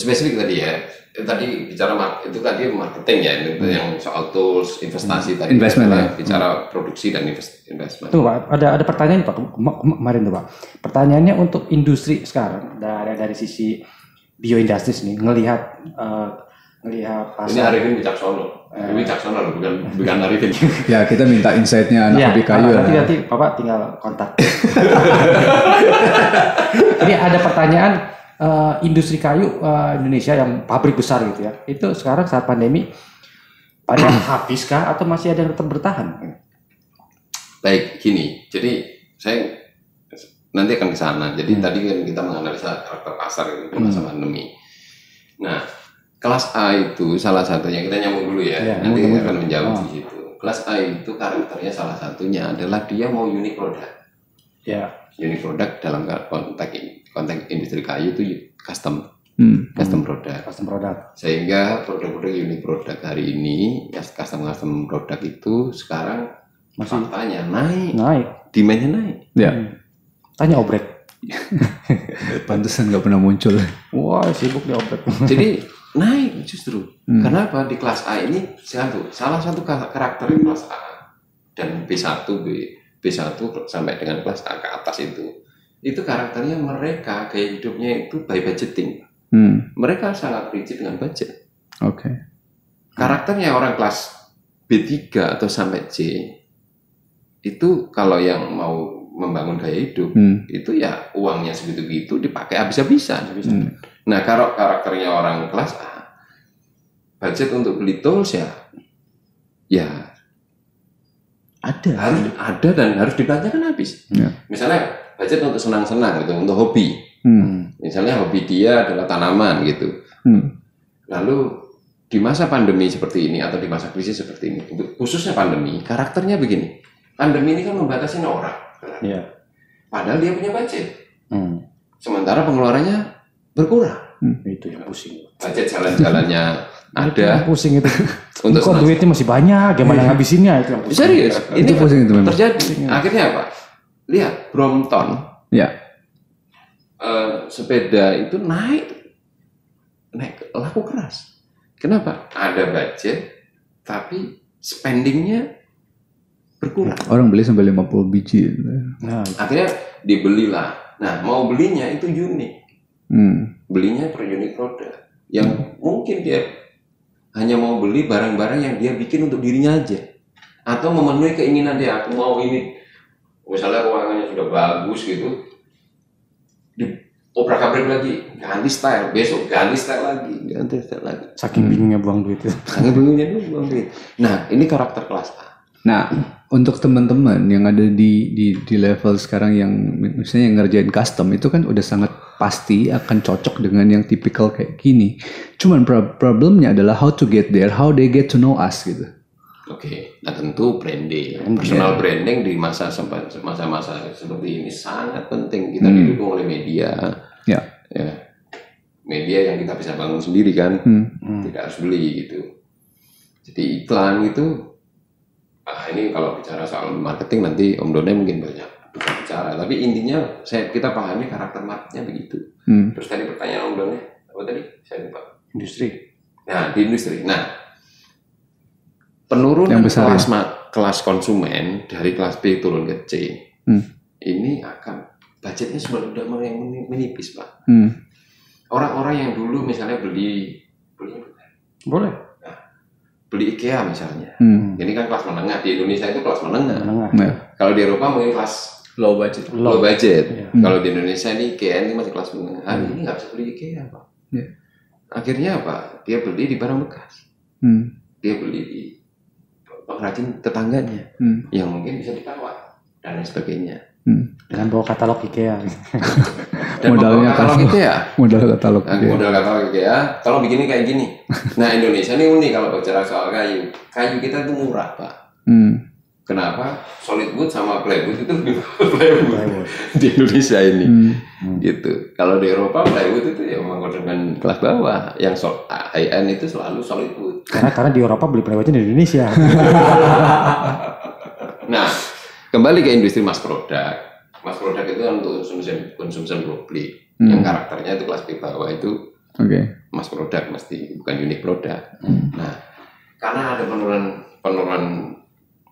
spesifik tadi ya. Tadi bicara itu tadi marketing ya, itu yang soal tools, investasi tadi. Investment, bicara, ya. bicara produksi dan invest- investment. Tuh Pak, ada ada pertanyaan Pak Kema- kema- kemarin tuh Pak. Pertanyaannya untuk industri sekarang dari dari sisi bioindustri nih ngelihat eh, ngelihat Ini pasar. Arifin Wicaksono. Ini Wicaksono loh, bukan bukan Arifin. <laughs> Ya kita minta insight-nya anak Iya, hobi kayu nanti ya. nanti Bapak tinggal kontak. <laughs> Ini ada pertanyaan eh, industri kayu eh, Indonesia yang pabrik besar gitu ya. Itu sekarang saat pandemi pada <coughs> habiskah atau masih ada yang tetap bertahan? Baik, gini. Jadi saya nanti akan ke sana. Jadi tadi kan kita menganalisa karakter pasar itu di masa pandemi. Nah, kelas A itu salah satunya kita nyambung dulu ya. Iya, nanti nyambung akan menjawab Oh. di situ. Kelas A itu karakternya salah satunya adalah dia mau unique product. Ya. Unique product dalam konteks konteks industri kayu itu custom Hmm. custom product. Custom product. Sehingga produk-produk unique product hari ini, ya custom custom product itu sekarang Masih faktanya naik, naik. demandnya naik. Ya. Tanya obrek. <laughs> Pantesan nggak pernah muncul. Wah sibuk di obrek. Jadi <laughs> naik justru. Hmm. Kenapa di kelas A ini satu salah satu ka- karakter di kelas A dan B1 B B1 sampai dengan kelas A ke atas itu itu karakternya mereka gaya hidupnya itu by budgeting. Hmm. Mereka sangat rigid dengan budget. Oke. Karakternya orang kelas B3 atau sampai C itu kalau yang mau membangun gaya hidup Hmm. itu ya uangnya segitu-gitu dipakai habis-habisan. Hmm. Nah, kalau karakternya orang kelas A, budget untuk beli tools ya, ya Ada. harus ada dan harus dibelanjakan habis. Ya. Misalnya budget untuk senang-senang gitu, untuk hobi. Hmm. Misalnya hobi dia adalah tanaman gitu. Hmm. Lalu di masa pandemi seperti ini atau di masa krisis seperti ini, khususnya pandemi, karakternya begini. Pandemi ini kan membatasi orang, Iya. padahal dia punya budget. Hmm. Sementara pengeluarannya berkurang. Itu yang pusing. Budget jalan-jalannya Itu yang ada pusing itu. <laughs> untuk Kok duitnya masih banyak, gimana ngabisinnya itu yang pusing. Serius, ini Itu pusing itu memang. terjadi. Akhirnya apa? Lihat Brompton, Ya. eh, sepeda itu naik, naik laku keras. Kenapa? Ada budget, tapi spendingnya berkurang. Orang beli sampai 50 biji. Nah, Akhirnya dibelilah. Nah, mau belinya itu unik. Hmm. Belinya per unit produk. Yang mungkin dia hanya mau beli barang-barang yang dia bikin untuk dirinya aja. Atau memenuhi keinginan dia. Aku mau ini. Misalnya ruangannya sudah bagus gitu. Di- obrak abrik lagi ganti style besok ganti style lagi ganti style lagi Saking bingungnya buang duit itu. Sangat bingungnya dulu buang duit. Nah ini karakter kelas A. Nah, untuk teman-teman yang ada di di di level sekarang yang misalnya yang ngerjain custom itu kan udah sangat pasti akan cocok dengan yang tipikal kayak gini. Cuman pro- problemnya adalah how to get there, how they get to know us gitu. Oke, nah tentu branding, personal branding di masa sempat masa-masa seperti ini sangat penting. Kita didukung oleh media, Ya. ya media yang kita bisa bangun sendiri kan, Hmm. tidak harus beli gitu. Jadi iklan itu, ah ini kalau bicara soal marketing nanti Om Done mungkin banyak bisa bicara. Tapi intinya saya kita pahami karakter marketnya begitu. Hmm. Terus tadi pertanyaan Om Done, apa tadi? Saya lupa. Industri. Nah, di industri. Nah, penurunan Yang besar kelas ma- kelas konsumen dari kelas B turun ke C, Hmm. ini akan budgetnya sudah mulai meni- menipis, Pak. Hmm. Orang-orang yang dulu misalnya beli beli Boleh. Beli IKEA misalnya. Hmm. Ini kan kelas menengah di Indonesia itu kelas menengah. Menengah. Nah, Kalau di Eropa mungkin kelas low budget. low budget. Iya. Kalau di Indonesia ini IKEA ini masih kelas menengah. Hari ini nggak bisa beli IKEA, Pak. Iya. Akhirnya apa? Dia beli di barang bekas. Hmm. Dia beli di pengrajin tetangganya. Hmm. yang mungkin bisa ditawar dan lain sebagainya. Hmm. Dengan bawa katalog IKEA. <laughs> Dan Modalnya katalog? IKEA. Modal katalog. Nah, dia. modal katalog IKEA, tolong bikinnya kayak gini. <laughs> Nah Indonesia ini unik kalau bicara soal kayu. Kayu kita itu murah pak. Hmm. Kenapa? Solid wood sama plywood itu lebih plywood Plywood. <laughs> di Indonesia ini. Hmm. Gitu. Kalau di Eropa plywood itu ya memang dengan kelas bawah. Yang sol- high end itu selalu solid wood. Karena karena di Eropa beli plywoodnya di Indonesia. Nah, kembali ke industri mass product. Mass product itu kan untuk consumption, consumption public. Hmm. Yang karakternya itu kelas B bawah itu Oke. mass product mesti bukan unique product. Nah, karena ada penurunan penurunan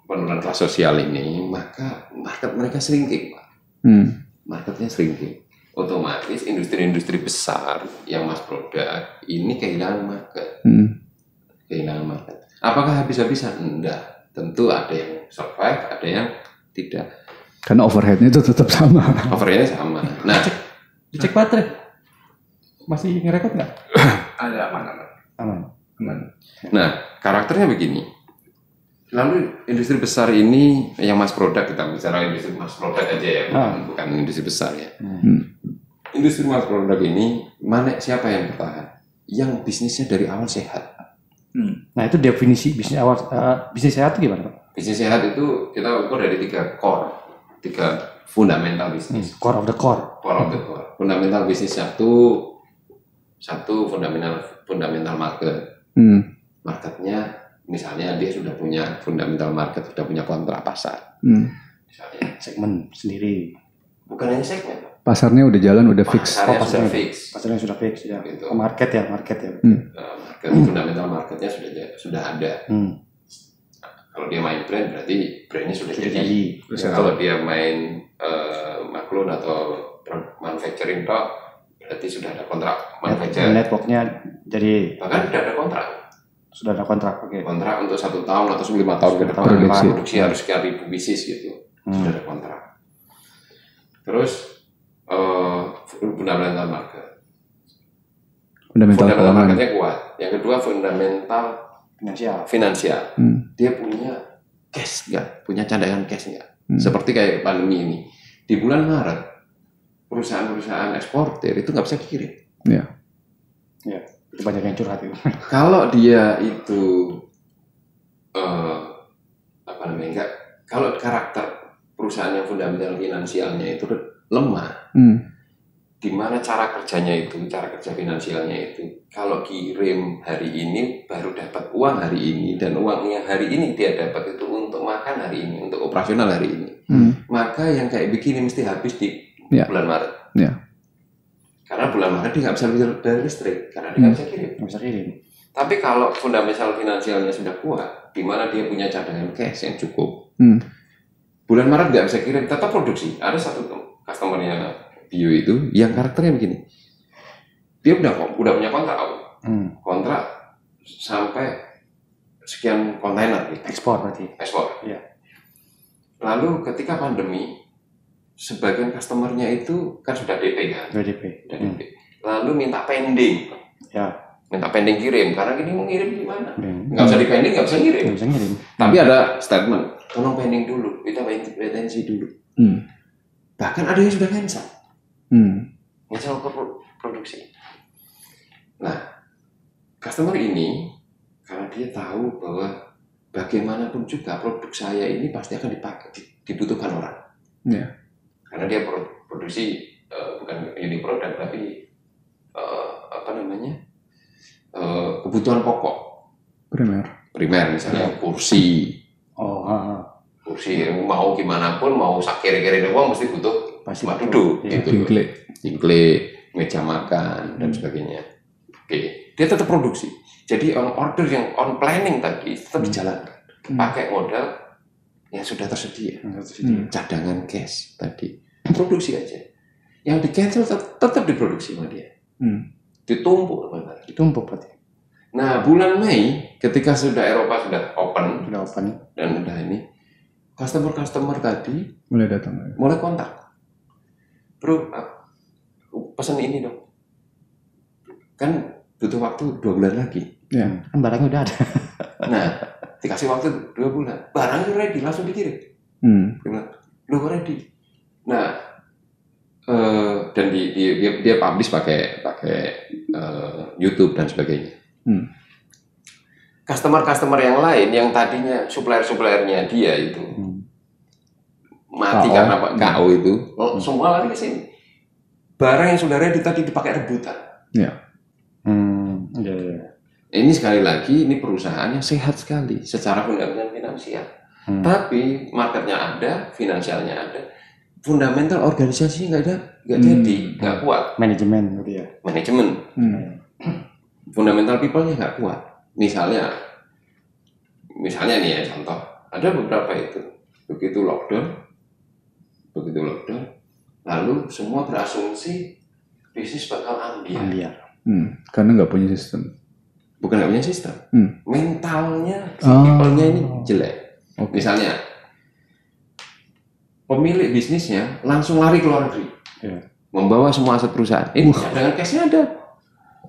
penurunan kelas sosial ini, maka market mereka shrinking, Pak. Hmm. Marketnya shrinking. Otomatis industri-industri besar yang mass product ini kehilangan market, Hmm. kehilangan market. Apakah habis-habisan? Enggak. Tentu ada yang survive, ada yang tidak. Karena overheadnya itu tetap sama. Overheadnya sama. Nah, Dicek baterai. Masih ngerekod nggak? <coughs> ada apa Aman. Nah, karakternya begini. Lalu industri besar ini yang mass product kita bicara industri mass product aja ya, bukan, Ah. bukan industri besar ya. Hmm. Industri mass product ini mana siapa yang bertahan? Yang bisnisnya dari awal sehat. Nah itu definisi bisnis awal eh, bisnis sehat itu gimana pak? Bisnis sehat itu kita ukur dari tiga core, tiga fundamental bisnis. Core of the core. Core of the core. Fundamental bisnis satu, satu fundamental fundamental market. Hmm. Marketnya misalnya dia sudah punya fundamental market, sudah punya kontrak pasar. Hmm. Misalnya Segmen sendiri. bukan hanya segmen, Pasarnya udah jalan, udah fix. pasarnya Oh, sudah pasarnya. fix. Pasarnya sudah fix ya. Gitu. Oh, market ya market ya. Hmm. Uh, market fundamental marketnya sudah sudah ada. Hmm. Kalau dia main brand berarti brandnya sudah, Sudah jadi. jadi. Ya, kalau dia main uh, maklun atau manufacturing tok berarti sudah ada kontrak manufacturer. Networknya jadi Bahkan sudah ada kontrak. sudah ada kontrak. Oke. Kontrak untuk satu tahun atau lima tahun ke depan. Produksi. Produksi harus sekian ribu bisnis gitu. Hmm. Sudah ada kontrak. Terus uh, fundamental market. Fundamental Fundamental marketnya kuat. Yang kedua fundamental Finansial. finansial. Hmm. Dia punya cash nggak? Punya cadangan cash nggak? Hmm. Seperti kayak pandemi ini. Di bulan Maret, perusahaan-perusahaan eksportir itu nggak bisa kirim. Ya. Ya. Itu banyak yang curhat itu. <laughs> Kalau dia itu eh, apa namanya enggak? Kalau karakter perusahaan yang fundamental finansialnya itu lemah, Hmm. Di mana cara kerjanya itu, cara kerja finansialnya itu, kalau kirim hari ini baru dapat uang hari ini dan uang yang hari ini dia dapat itu untuk makan hari ini, untuk operasional hari ini. Hmm. Maka yang kayak begini mesti habis di Ya. bulan Maret. Ya. Karena bulan Maret dia nggak bisa bayar listrik karena dia nggak bisa kirim. Nggak bisa kirim. Tapi kalau fundamental finansialnya sudah kuat, di mana dia punya cadangan cash yang cukup, Hmm. bulan Maret nggak bisa kirim, tetap produksi. Ada satu customernya Bio itu yang karakternya begini, dia udah udah punya kontrak, Hmm. kontrak sampai sekian kontainer gitu, Ekspor berarti. ekspor. Iya. Lalu ketika pandemi, sebagian customernya itu kan sudah DP kan, sudah DP. Lalu minta pending, Ya. minta pending kirim karena gini mau ngirim gimana? Hmm. Nggak usah di pending, nggak bisa ngirim. Nggak bisa ngirim. Tapi ada statement, tolong pending dulu, kita wait- dulu. Hmm. Bahkan ada yang sudah cancel, Hmm. cancel pro- produksi. Nah, customer ini karena dia tahu bahwa bagaimanapun juga produk saya ini pasti akan dipakai, di- dibutuhkan orang. Ya. Karena dia pro- produksi eh, bukan unit produk tapi eh, apa namanya eh, kebutuhan pokok Primer. primer misalnya kursi, Oh, ah, ah. kursi mau gimana pun mau sakit-kiri uang mesti butuh pasti tempat duduk gitu Tingkle. tingkle meja makan dan sebagainya oke dia tetap produksi jadi on order yang on planning tadi tetap Hmm. dijalankan Hmm. pakai modal yang sudah tersedia Hmm. cadangan cash tadi produksi aja yang di cancel tet- tetap diproduksi sama dia Hmm. ditumpuk benar. Ditumpuk berarti. nah bulan Mei ketika sudah Eropa sudah open Sudah open. dan udah ini customer customer tadi Mulai datang. mulai kontak bro aku pesan ini dong kan butuh waktu dua bulan lagi Ya. Kan barangnya udah ada. <laughs> nah dikasih waktu dua bulan barangnya ready langsung dikirim Hmm. Dia bilang lo ready nah eh, dan di, di- dia, dia publish pakai pakai eh, YouTube dan sebagainya Hmm. customer-customer yang lain yang tadinya supplier-suppliernya dia itu Hmm. Mati KO. karena Pak KO itu oh, semua lari ke sini barang yang sudah ready tadi dipakai rebutan Hmm. Iya, iya. ini sekali lagi ini perusahaan yang sehat sekali secara fundamental finansial Hmm. tapi marketnya ada finansialnya ada fundamental organisasi nggak ada nggak Hmm. jadi nggak kuat Manajemen gitu ya. manajemen Hmm. <clears throat> fundamental people-nya nggak kuat misalnya misalnya nih ya contoh ada beberapa itu begitu lockdown begitu lockdown lalu semua berasumsi bisnis bakal ambil Ambiar. Hmm. Karena nggak punya sistem. bukan nggak punya sistem Hmm. mentalnya Oh. people-nya ini jelek Oke. misalnya pemilik bisnisnya langsung lari ke luar negeri Iya. membawa semua aset perusahaan ini cadangan cashnya ada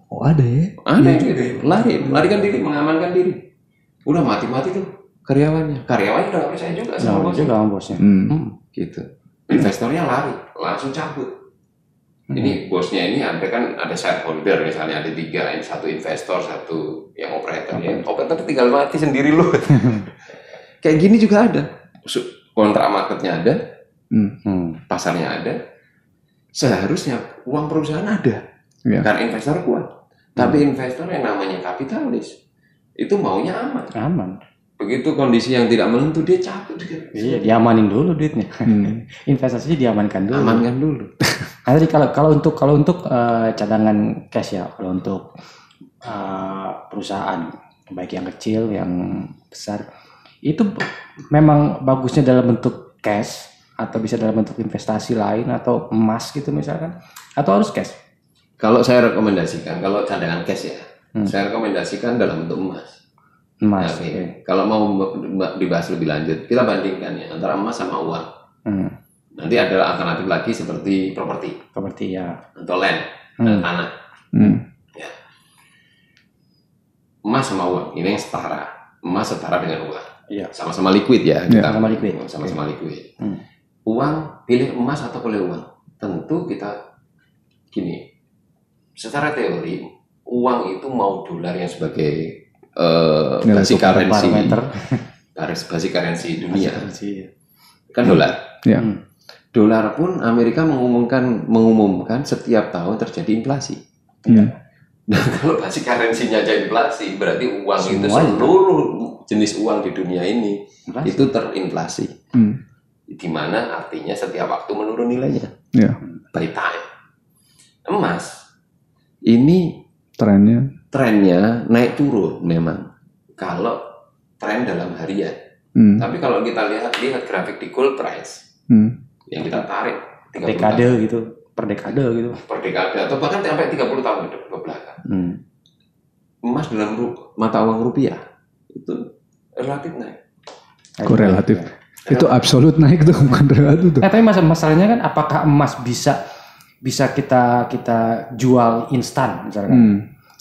Oh ada ya? ada gitu. lari melarikan diri mengamankan diri udah mati-mati tuh karyawannya karyawannya udah nggak percaya juga sama Sama bosnya juga sama bosnya. Hmm. Hmm. gitu investornya lari langsung cabut Hmm. ini bosnya ini ada kan ada shareholder misalnya ada tiga satu investor satu yang operator ya operator tinggal mati sendiri loh <laughs> kayak gini juga ada kontrak marketnya ada Hmm. Hmm. pasarnya ada seharusnya uang perusahaan ada Ya. karena investor kuat tapi investor yang namanya kapitalis itu maunya aman Aman. Begitu kondisi yang tidak menentu dia cabut dia Iya, diamanin dulu duitnya. Hmm. <laughs> Investasinya diamankan dulu. amankan dulu <laughs> tadi kalau kalau untuk kalau untuk eh, cadangan cash ya, kalau untuk eh, perusahaan baik yang kecil, yang besar, itu memang bagusnya dalam bentuk cash atau bisa dalam bentuk investasi lain atau emas gitu misalkan, atau harus cash? kalau saya rekomendasikan kalau cadangan cash ya Hmm. saya rekomendasikan dalam bentuk emas Emas. Oke. oke. kalau mau dibahas lebih lanjut kita bandingkan ya antara emas sama uang Hmm. nanti ada alternatif lagi seperti properti Seperti ya. atau land dan Hmm. tanah Hmm. emas sama uang ini yang setara emas setara dengan uang Iya. sama-sama liquid ya Iya. Sama-sama liquid. sama-sama liquid Hmm. uang pilih emas atau pilih uang tentu kita gini secara teori uang itu mau dolar yang sebagai eh Nilai basic currency Parameter. baris basic currency dunia Currency. kan dolar Ya. Hmm. dolar pun Amerika mengumumkan mengumumkan setiap tahun terjadi inflasi Hmm. Nah, <laughs> kalau basic currency-nya aja inflasi, berarti uang itu Semuanya. seluruh jenis uang di dunia ini Inflasi. itu terinflasi. Hmm. Di mana artinya setiap waktu menurun nilainya. Ya. By time. Emas ini Trennya. Trennya naik turun memang. Kalau tren dalam harian. Hmm. Tapi kalau kita lihat lihat grafik di gold price Hmm. yang kita tarik 30 dekade tahun gitu, per dekade gitu. per dekade atau bahkan sampai 30 tahun ke ke belakang. Hmm. Emas dalam ru- mata uang rupiah itu relatif naik. Korelatif. Itu absolut naik tuh bukan relatif tuh. Nah, tapi masalah masalahnya kan apakah emas bisa bisa kita kita jual instan misalkan? Hmm.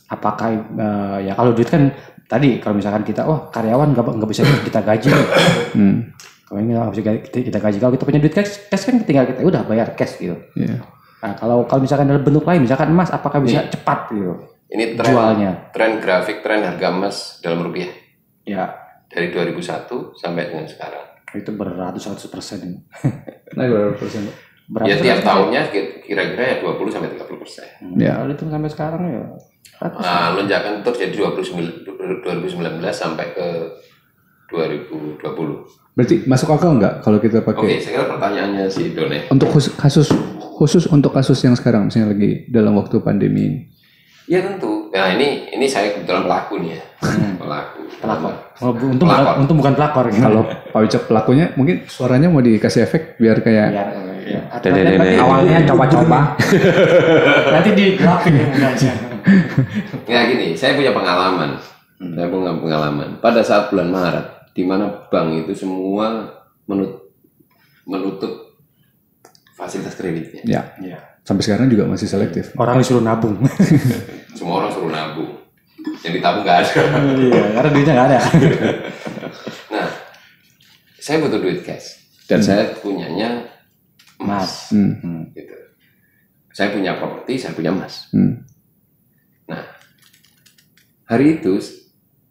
Apakah eh, ya kalau duit kan tadi kalau misalkan kita oh karyawan nggak nggak bisa kita gaji. Hmm. kalau ini nggak bisa kita, kita gaji kalau kita punya duit cash, cash kan tinggal kita udah bayar cash gitu. Iya. Nah, kalau kalau misalkan dalam bentuk lain misalkan emas apakah bisa cepat gitu Ini tren jualnya? tren grafik tren harga emas dalam rupiah Ya dari 2001 sampai dengan sekarang. itu beratus-ratus persen. Naik berapa persen? Beratus Ya tiap tahunnya kira-kira ya 20 sampai 30 persen. Ya. Itu sampai sekarang ya. Nah, lonjakan terus jadi 29 2019 sampai ke 2020. Berarti masuk akal nggak kalau kita Oke, pakai saya kira pertanyaannya si Done. untuk khusus, kasus khusus untuk kasus yang sekarang misalnya lagi dalam waktu pandemi ini. Ya tentu. Nah ini ini saya kebetulan pelaku nih ya. Pelaku. pelakor. Oh, untung bukan, Pelakor. untung bukan pelakor. Gitu. Kalau Pak Wicak pelakunya mungkin suaranya mau dikasih efek biar kayak Biar, ya. Dede-dede. awalnya <laughs> coba-coba. Nanti di grafik ya aja. <laughs> <laughs> Ya gini, saya punya pengalaman. Saya punya pengalaman. Pada saat bulan Maret, di mana bank itu semua menut- menutup fasilitas kreditnya. ya Iya. sampai sekarang juga masih selektif. Orang disuruh nabung. <laughs> Semua orang suruh nabung. Yang ditabung nggak ada. <laughs> iya, karena duitnya nggak ada. Nah, saya butuh duit cash dan saya punyanya emas. Mas. Hmm. Hmm. Gitu. Saya punya properti, saya punya emas. Hmm. Hari itu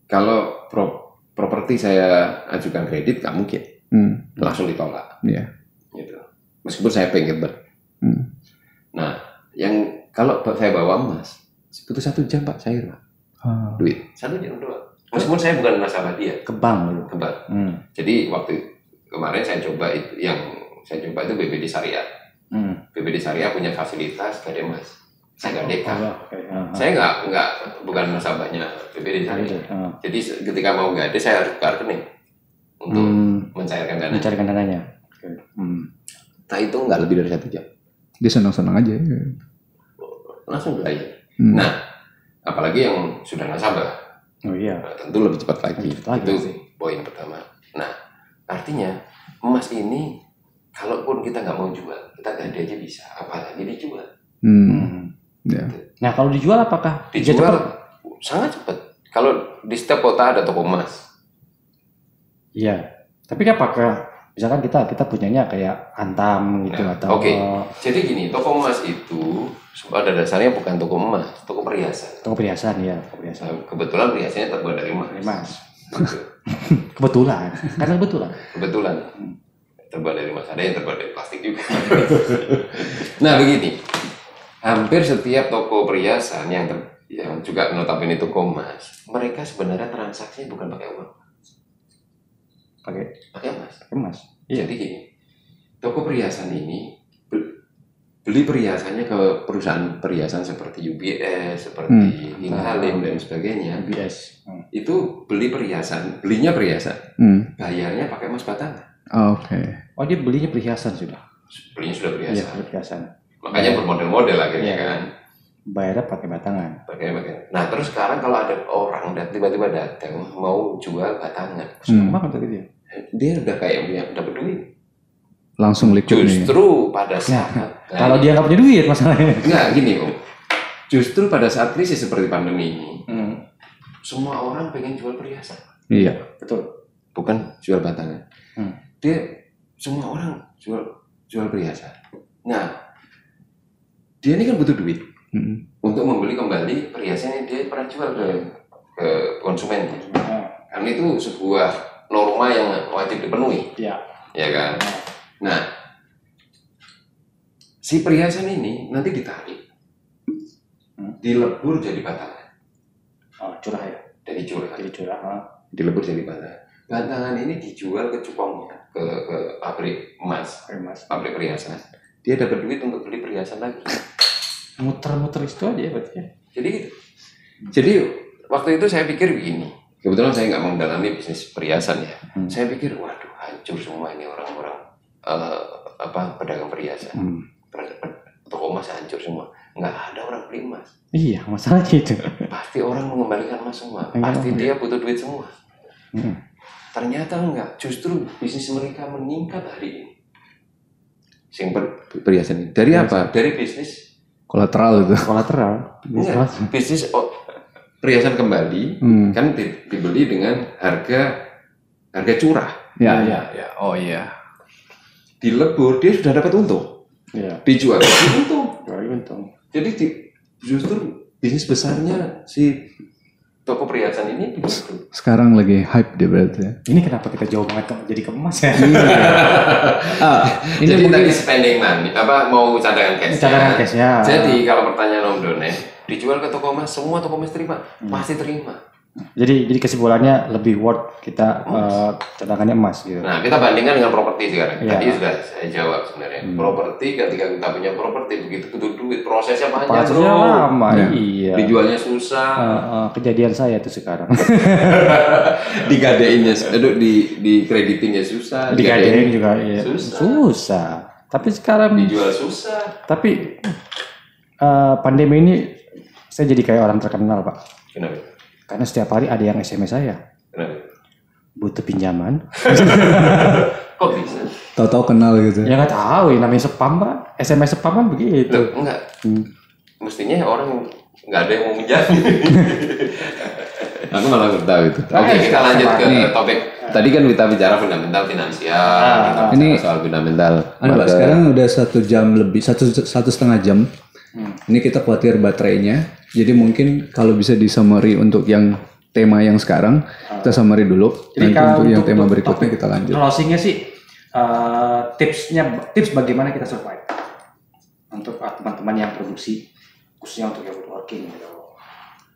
kalau pro- properti saya ajukan kredit nggak mungkin Hmm. langsung ditolak. Iya. Gitu. Meskipun saya pengen ber. Hmm. Nah, yang kalau saya bawa emas, butuh satu jam pak cair pak Ah. duit satu jam doang. Meskipun saya bukan nasabah dia, Ke bank ke bank. Hmm. Jadi waktu kemarin saya coba itu yang saya coba itu BBD Syariah. Hmm. BBD Syariah punya fasilitas gade emas. Saya nggak deka. Oh, oke. Ah, ah. Saya nggak nggak bukan nasabahnya Syariah. itu. ah. Jadi ketika mau gade saya harus buka rekening untuk Hmm. mencairkan dana. Mencarikan dananya. Oke. Hmm. Nah itu nggak lebih dari satu jam. Dia senang-senang aja. ya. Langsung bayar. Hmm. Nah, apalagi yang sudah nasabah. Oh iya. Nah, tentu lebih cepat lagi. Lebih cepat lagi, itu pasti. poin pertama. Nah, artinya emas ini kalaupun kita nggak mau jual, kita gade aja bisa. Apalagi dijual. Hmm. Ya. Nah kalau dijual apakah Dijual cepat? sangat cepat. Kalau di setiap kota ada toko emas. Iya. Tapi apakah misalkan kita kita punyanya kayak Antam gitu Nah, atau oke. Jadi gini, toko emas itu pada dasarnya bukan toko emas, toko perhiasan. toko perhiasan ya, toko perhiasan. Nah, kebetulan perhiasannya terbuat dari emas. Emas. <laughs> Kebetulan. Karena kebetulan. Kebetulan terbuat dari emas. Ada yang terbuat dari plastik juga. <laughs> nah begini, hampir setiap toko perhiasan yang ter- yang juga notabene toko emas, mereka sebenarnya transaksinya bukan pakai uang, Pakai pakai emas. pakai emas. Iya. Jadi gini, toko perhiasan ini be- beli perhiasannya ke perusahaan perhiasan seperti UBS, seperti King Halim dan sebagainya. UBS. Hmm. Itu beli perhiasan, belinya perhiasan, Hmm. bayarnya pakai emas batangan. Oke. Oh dia belinya perhiasan sudah. Belinya sudah Iya, perhiasan. perhiasan. Makanya bermodel-model akhirnya Iya. kan. Bayarnya pakai batangan. Pakai pakai. Nah terus sekarang kalau ada orang dan tiba-tiba datang mau jual batangan, Senang Hmm. banget tadi dia. dia udah kayak punya dapat duit. Langsung liquid nih. Justru pada saat Nah, Kalau dia nggak punya duit masalahnya. Enggak gini om. Justru pada saat krisis seperti pandemi ini, Hmm. semua orang pengen jual perhiasan, Iya. Betul. bukan jual batangan. Hmm. Dia semua orang jual jual perhiasan. Nah, dia ini kan butuh duit Hmm. untuk membeli kembali perhiasan yang dia pernah jual ke ke konsumennya. Karena itu sebuah norma yang wajib dipenuhi, Iya. ya kan? Nah, si perhiasan ini nanti ditarik, Hmm. dilebur jadi batangan, Oh, curah ya. jadi curah, Jadi curah. ah. dilebur jadi batangan. Batangan ini dijual ke cupongnya, ke ke pabrik emas. pabrik perhiasan. Dia dapat duit untuk beli perhiasan lagi. Muter-muter itu aja berarti. ya. Jadi gitu. Jadi waktu itu saya pikir begini. Kebetulan saya nggak mendalami bisnis perhiasan ya. Hmm. Saya pikir, waduh hancur semua ini orang-orang eh, apa pedagang perhiasan. Hmm. Toko emas hancur semua. Nggak ada orang beli emas. Iya, masalahnya itu. Pasti orang mengembalikan emas semua. Iya. Pasti dia butuh duit semua. Hmm. ternyata enggak justru bisnis mereka meningkat hari ini sing per, perhiasan ini dari apa dari bisnis Kolateral itu. Kolateral. enggak, bisnis oh, perhiasan kembali Hmm. kan di- dibeli dengan harga harga curah Ya, ya, ya. Oh iya. dilebur dia sudah dapat untung Iya. dijual untung untung. jadi di- justru bisnis besarnya si toko perhiasan ini. Sekarang lagi hype dia berarti ya. Ini kenapa kita jauh banget ke- jadi ke emas ya? <laughs> Ah, ini Jadi mungkin tadi spending money, apa mau cadangan cash? Cadangan cash ya. Jadi kalau pertanyaan Om Done, dijual ke toko emas, semua toko emas terima, Hmm. pasti terima. Jadi jadi kesimpulannya lebih worth kita eh, cadangannya emas gitu. Nah, kita bandingkan dengan properti sekarang. Iya. Tadi sudah saya jawab sebenarnya. Properti ketika kita punya properti begitu butuh duit, prosesnya panjang, Prosesnya bro. lama, Ya. iya. Dijualnya susah, Eh, eh, kejadian saya tuh sekarang. <laughs> digadeinnya, aduh, di di kreditinnya susah, Digadein juga iya. Susah. Susah. Tapi sekarang dijual susah. tapi eh, pandemi ini saya jadi kayak orang terkenal, Pak. Kenapa? Karena setiap hari ada yang SMS saya. Kenapa? Butuh pinjaman. <laughs> Kok bisa? tahu-tahu kenal gitu. ya nggak tahu ya namanya spam, Pak. SMS spam kan begitu. Loh, enggak. Hmm. Mestinya orang nggak ada yang mau menjadi. <laughs> Aku malah nggak tahu itu. Oke, kita lanjut ke Nih. topik. Tadi kan kita bicara fundamental finansial, kita bicara Ini- soal fundamental. Anu, Maka- sekarang udah satu jam lebih, satu satu setengah jam. Hmm. Ini kita khawatir baterainya. Jadi mungkin kalau bisa di summary untuk yang tema yang sekarang, kita summary dulu. Jadi Nanti kalau untuk yang tema berikutnya kita lanjut. Closingnya sih eh, tipsnya tips bagaimana kita survive untuk eh, teman-teman yang produksi khususnya untuk yang woodworking gitu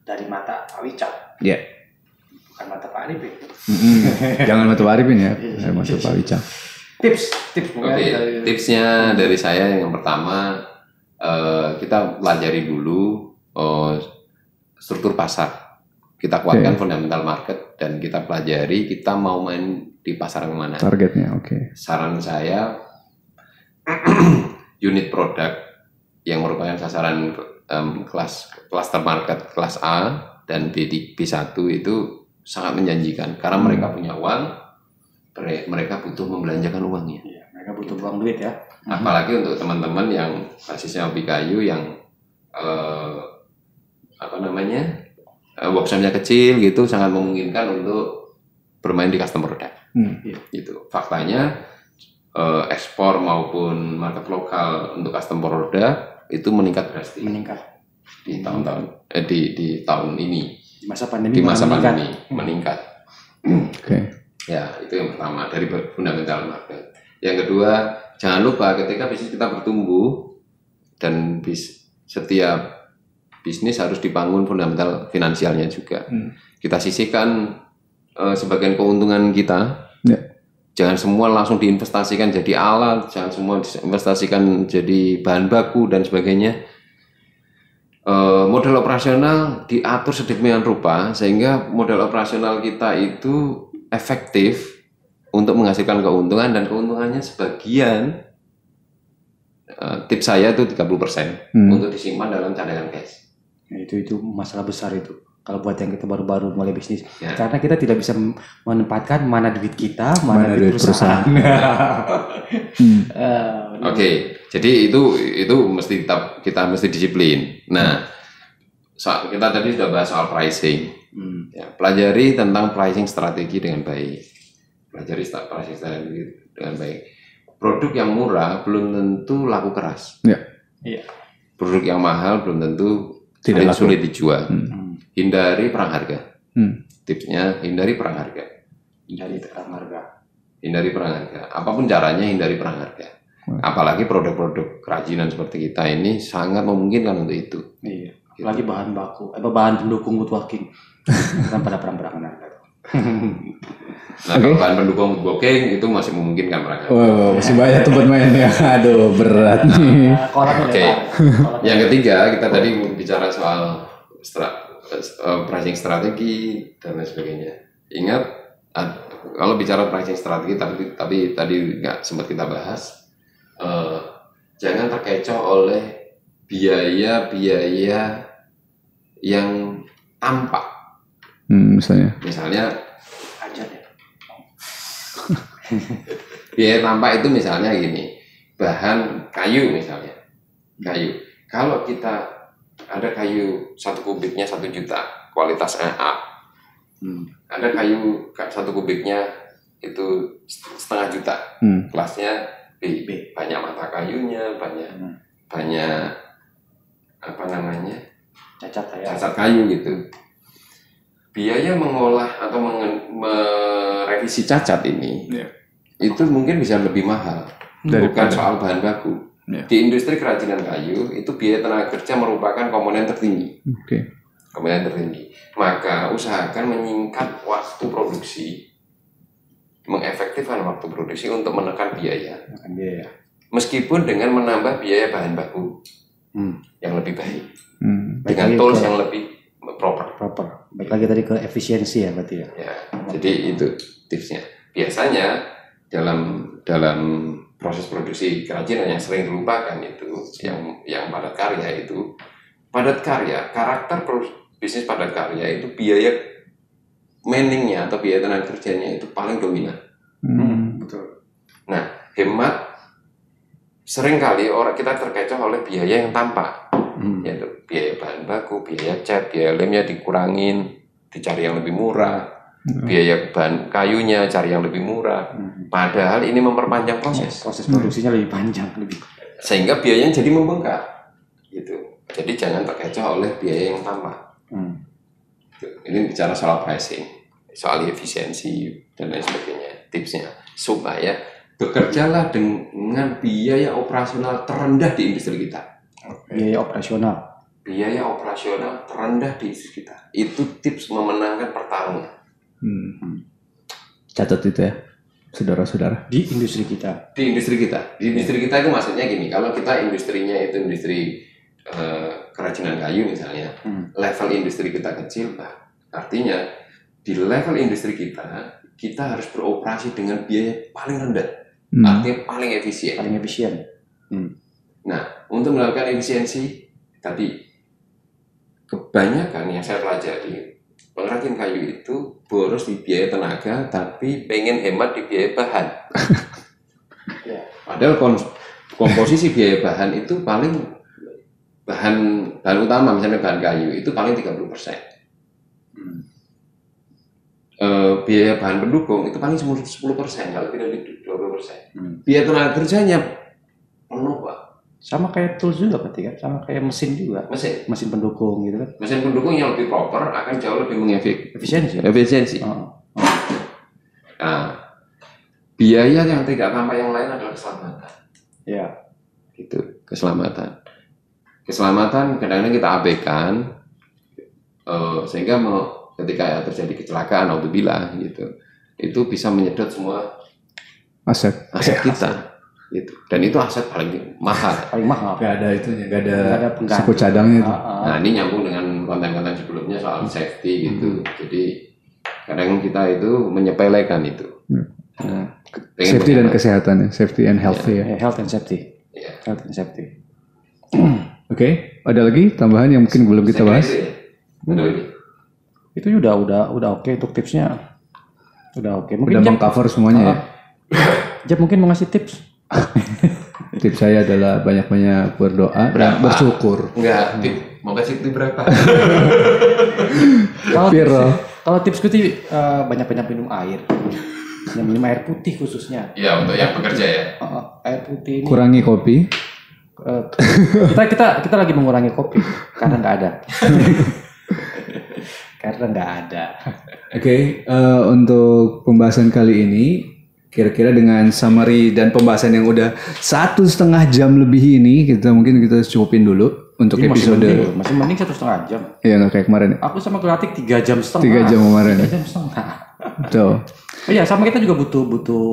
dari mata Pak Wicak Ya. bukan mata Pak Arifin. Mm-mm. Jangan mata Pak Arifin ya, Iya, saya masuk Pak Wicak. Tips tips Oke, mungkin dari- tipsnya dari saya yang pertama eh, kita pelajari dulu eh, struktur pasar. Kita kuatkan fundamental market dan kita pelajari kita mau main di pasar yang mana. Targetnya, oke. saran saya <clears throat> unit produk yang merupakan sasaran em, kelas cluster market kelas A dan B B1 itu sangat menjanjikan karena mereka punya uang mere- mereka butuh membelanjakan uangnya Iya, mereka butuh buang duit ya. Apalagi untuk teman-teman yang basisnya hobi kayu yang eh, apa namanya eh, workshopnya kecil gitu sangat memungkinkan untuk bermain di custom product Hmm. gitu faktanya eh, ekspor maupun market lokal untuk custom product itu meningkat drastis Meningkat di tahun-tahun eh, di di tahun ini di masa pandemi. di masa meningkat. pandemi meningkat Oke. ya itu yang pertama dari fundamental market yang kedua jangan lupa ketika bisnis kita bertumbuh dan bis, setiap bisnis harus dibangun fundamental finansialnya juga Hmm. kita sisihkan eh, sebagian keuntungan kita Ya. jangan semua langsung diinvestasikan jadi alat jangan semua diinvestasikan jadi bahan baku dan sebagainya Eh, model operasional diatur sedemikian rupa sehingga model operasional kita itu efektif untuk menghasilkan keuntungan dan keuntungannya sebagian eh, tips saya itu 30% Hmm. untuk disimpan dalam cadangan cash. Ya, itu itu masalah besar itu. Kalau buat yang kita baru-baru mulai bisnis, Ya. karena kita tidak bisa menempatkan mana duit kita, mana, Mana duit duit perusahaan. <laughs> Hmm. Eh, Oke, jadi itu itu mesti kita, kita mesti disiplin. Nah, so- kita tadi sudah bahas soal pricing. hmm. Ya, pelajari tentang pricing strategi dengan baik. Pelajari pricing strategi dengan baik. Produk yang murah belum tentu laku keras. Ya. Iya. Produk yang mahal belum tentu Tidak sulit, laku. sulit dijual. Hmm. Hmm. Hindari perang harga. Hmm. Tipsnya hindari perang harga. Dari tekan harga. Hindari perang harga. Apa pun caranya hindari perang harga. Wah. Apalagi produk-produk kerajinan seperti kita ini sangat memungkinkan untuk itu. Iya. Lagi bahan baku, apa bahan pendukung woodworking. <laughs> kan pada perang-perangan harga. Nah, kalau bahan pendukung booking itu masih memungkinkan harga. Wow, masih banyak tempat main ya. <laughs> Aduh, berat nih. Nah, Oke. Kolamnya Yang ketiga, kita tadi bicara soal stra- eh, pricing strategi dan lain sebagainya. Ingat, kalau bicara pricing strategi, tapi tapi tadi nggak sempat kita bahas, eh, jangan terkecoh oleh biaya-biaya yang tampak. Hmm, misalnya. Misalnya, aja deh. biaya tampak itu misalnya gini, bahan kayu misalnya, kayu. Kalau kita ada kayu satu kubiknya satu juta, kualitas A, Hmm. ada kayu ka- satu kubiknya itu setengah juta, Hmm. kelasnya B. B. Banyak mata kayunya, banyak Hmm. banyak apa namanya Cacat ya. cacat kayu gitu. Biaya mengolah atau merevisi cacat ini Iya. itu mungkin bisa lebih mahal bukan Daripada- soal bahan baku. Iya. Di industri kerajinan kayu itu biaya tenaga kerja merupakan komponen tertinggi, Oke. komponen tertinggi. Maka usahakan menyingkat waktu produksi, mengefektifkan waktu produksi untuk menekan biaya, meskipun dengan menambah biaya bahan baku Hmm. yang lebih baik Hmm. Dengan tools yang lebih proper. proper. Baik lagi tadi ke efisiensi ya berarti ya. Ya, jadi itu tipsnya. Biasanya dalam dalam proses produksi kerajinan yang sering dilupakan itu yang yang padat karya itu padat karya karakter pro- bisnis padat karya itu biaya manningnya atau biaya tenaga kerjanya itu paling dominan. Hmm. Betul. Nah, hemat sering kali orang kita terkecoh oleh biaya yang tampak Hmm. yaitu biaya bahan baku, biaya cat, biaya lemnya dikurangin, dicari yang lebih murah, biaya bahan kayunya cari yang lebih murah. Hmm. Padahal ini memperpanjang proses, Proses produksinya lebih panjang lebih. sehingga biayanya jadi membengkak, gitu. Jadi jangan terkecoh oleh biaya yang tampak. Hmm. Ini bicara soal pricing, soal efisiensi dan lain sebagainya. Tipsnya supaya bekerjalah dengan biaya operasional terendah di industri kita. Biaya operasional. biaya operasional terendah di industri kita. Itu tips memenangkan pertarungan. Hmm. Catat itu ya, saudara-saudara. di industri kita. Di industri kita. Di industri kita itu maksudnya gini, kalau kita industrinya itu industri eh, kerajinan kayu misalnya, Hmm. level industri kita kecil, bah, artinya di level industri kita, kita harus beroperasi dengan biaya paling rendah, Hmm. artinya paling efisien. Paling efisien. Nah, untuk melakukan efisiensi, tadi kebanyakan yang saya pelajari, pengrajin kayu itu boros di biaya tenaga, tapi pengen hemat di biaya bahan. <laughs> Ya. Padahal komposisi biaya bahan itu paling bahan bahan utama, misalnya bahan kayu, itu paling 30 persen. Hmm. Eh, biaya bahan pendukung itu paling 10 persen, kalau tidak di 20 persen. Hmm. Biaya tenaga kerjanya Sama kayak tools juga berarti kan, sama kayak mesin juga. mesin. Mesin pendukung gitu kan. mesin pendukung yang lebih proper akan jauh lebih mengefek Efisiensi. efisiensi. Oh. Nah, biaya yang tidak tampak yang lain adalah keselamatan. Ya. Gitu, keselamatan. Keselamatan kadang-kadang kita abaikan eh, sehingga mau, ketika terjadi kecelakaan auto gitu, itu bisa menyedot semua Aset. aset kita. Gitu. Dan itu aset paling mahal. Paling mahal. Gak ada itunya, gak ada, Nggak ada pengganti. suku cadangnya itu. Ah, ah. Nah, ini nyambung dengan konten-konten sebelumnya soal safety gitu. Jadi kadang kita itu menyepelekan itu. Hmm. Pengen Safety dan kesehatan ya, safety and health ya. Ya, health and safety. Iya. Health and safety. Oke, ada lagi tambahan yang mungkin belum kita bahas? itu ya. Ada lagi? Itu udah udah udah oke untuk tipsnya. Udah oke. Udah Mungkin Jeb, mengcover semuanya ya. Jeb mungkin mau ngasih tips. <laughs> Tips saya adalah banyak-banyak berdoa dan Berapa? bersyukur. Enggak, tip, mau kasih tip berapa? <laughs> Kalau tips, kalau tipsku sih eh, banyak-banyak minum air. Ya, minum air putih khususnya. Iya, untuk yang bekerja ya. Eh, air putih ini Kurangi kopi. eh, kita kita kita lagi mengurangi kopi karena nggak ada. <laughs> karena nggak ada. Oke, eh, untuk pembahasan kali ini, kira-kira dengan summary dan pembahasan yang udah satu setengah jam lebih ini, kita mungkin kita cukupin dulu untuk Ini masih episode. mending, loh, masih mending satu setengah jam. Ya nggak kayak kemarin. ya. Aku sama Gelatik tiga jam setengah. Tiga jam kemarin ya. Tiga jam setengah. Tuh. Oh iya, sama kita juga butuh butuh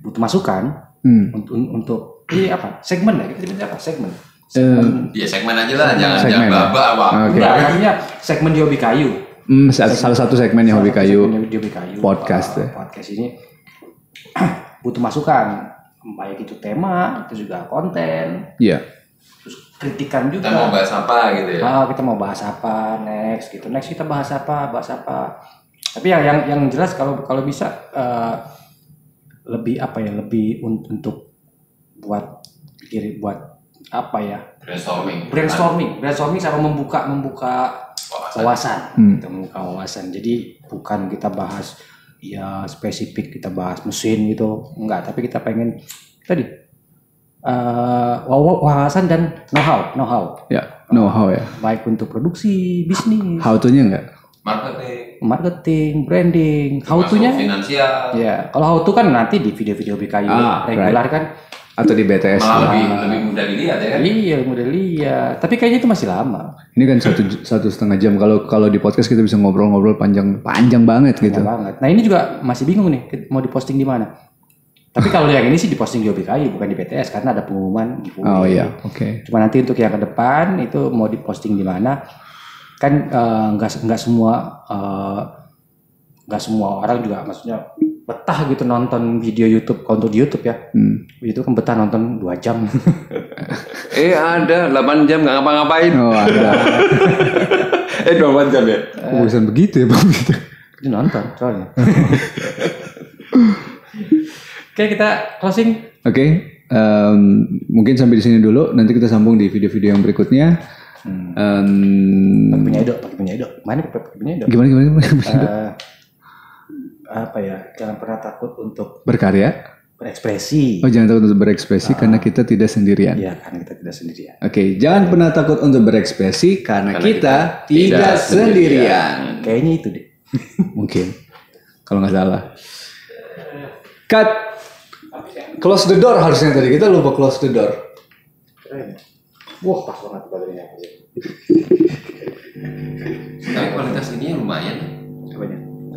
butuh masukan Hmm. untuk untuk ini apa? Segmen ya? Kita sebutnya apa? Segmen. Eh, Ya segmen aja lah, jangan Segmen. jangan babak Pak. Oke. Enggak, artinya segmen di hobi kayu. Hmm, sa- salah satu segmen yang hobi kayu. segmen hobi kayu. podcast Uh. Podcast ini <clears throat> butuh masukan, baik itu tema, itu juga konten, Iya. terus kritikan juga. Kita mau bahas apa gitu ya? Ah, kita mau bahas apa next gitu. Next kita bahas apa, bahas apa. Tapi yang yang, yang jelas kalau kalau bisa eh, lebih apa ya lebih un- untuk buat pikir buat apa ya brainstorming brainstorming brainstorming sama membuka membuka Wawasan. wawasan Hmm. gitu, membuka wawasan jadi bukan kita bahas ya spesifik kita bahas mesin gitu. Enggak tapi kita pengen tadi eh, wawa- wawasan dan know how know how Ya, know how ya. baik untuk produksi bisnis. How to-nya enggak? marketing. Marketing branding how termasuk to-nya finansial. Ya kalau how to kan nanti di video-video BKI Ah, regular kan Atau di BTS? malah lebih lebih mudah dilihat ya kan iya udah lihat tapi kayaknya itu masih lama Ini kan satu satu setengah jam. Kalau kalau di podcast kita bisa ngobrol-ngobrol panjang panjang banget gitu. Banyak banget. Nah ini juga masih bingung nih mau diposting di mana. Tapi kalau yang ini sih diposting di OBKI bukan di BTS karena ada pengumuman giveaway. Oh iya, oke. Cuma nanti untuk yang ke depan itu mau diposting di mana kan eh, nggak nggak semua eh, nggak semua orang juga maksudnya betah gitu nonton video YouTube kalau untuk di YouTube ya Hmm. itu kan betah nonton dua jam <laughs> eh ada 8 jam nggak ngapa-ngapain Oh ada. <laughs> eh 24 jam ya Oh, Urusan begitu ya bang. Gitu. itu nonton soalnya <laughs> oke kita closing Oke, em, mungkin sampai di sini dulu. Nanti kita sambung di video-video yang berikutnya. Em, pakai punya Edo pakai punya Edo mana pakai punya Edo gimana gimana? gimana? Eh, apa ya jangan pernah takut untuk Berkarya. berekspresi Oh jangan takut untuk berekspresi karena kita tidak sendirian. ya kan kita tidak sendirian Oke, jangan pernah takut untuk berekspresi karena, Karena kita, kita tidak tidak sendirian. kayaknya itu deh <laughs> Mungkin, kalau nggak salah. Cut. Close the door harusnya tadi kita lupa close the door. keren wah pas banget baterainya tapi kualitas ini lumayan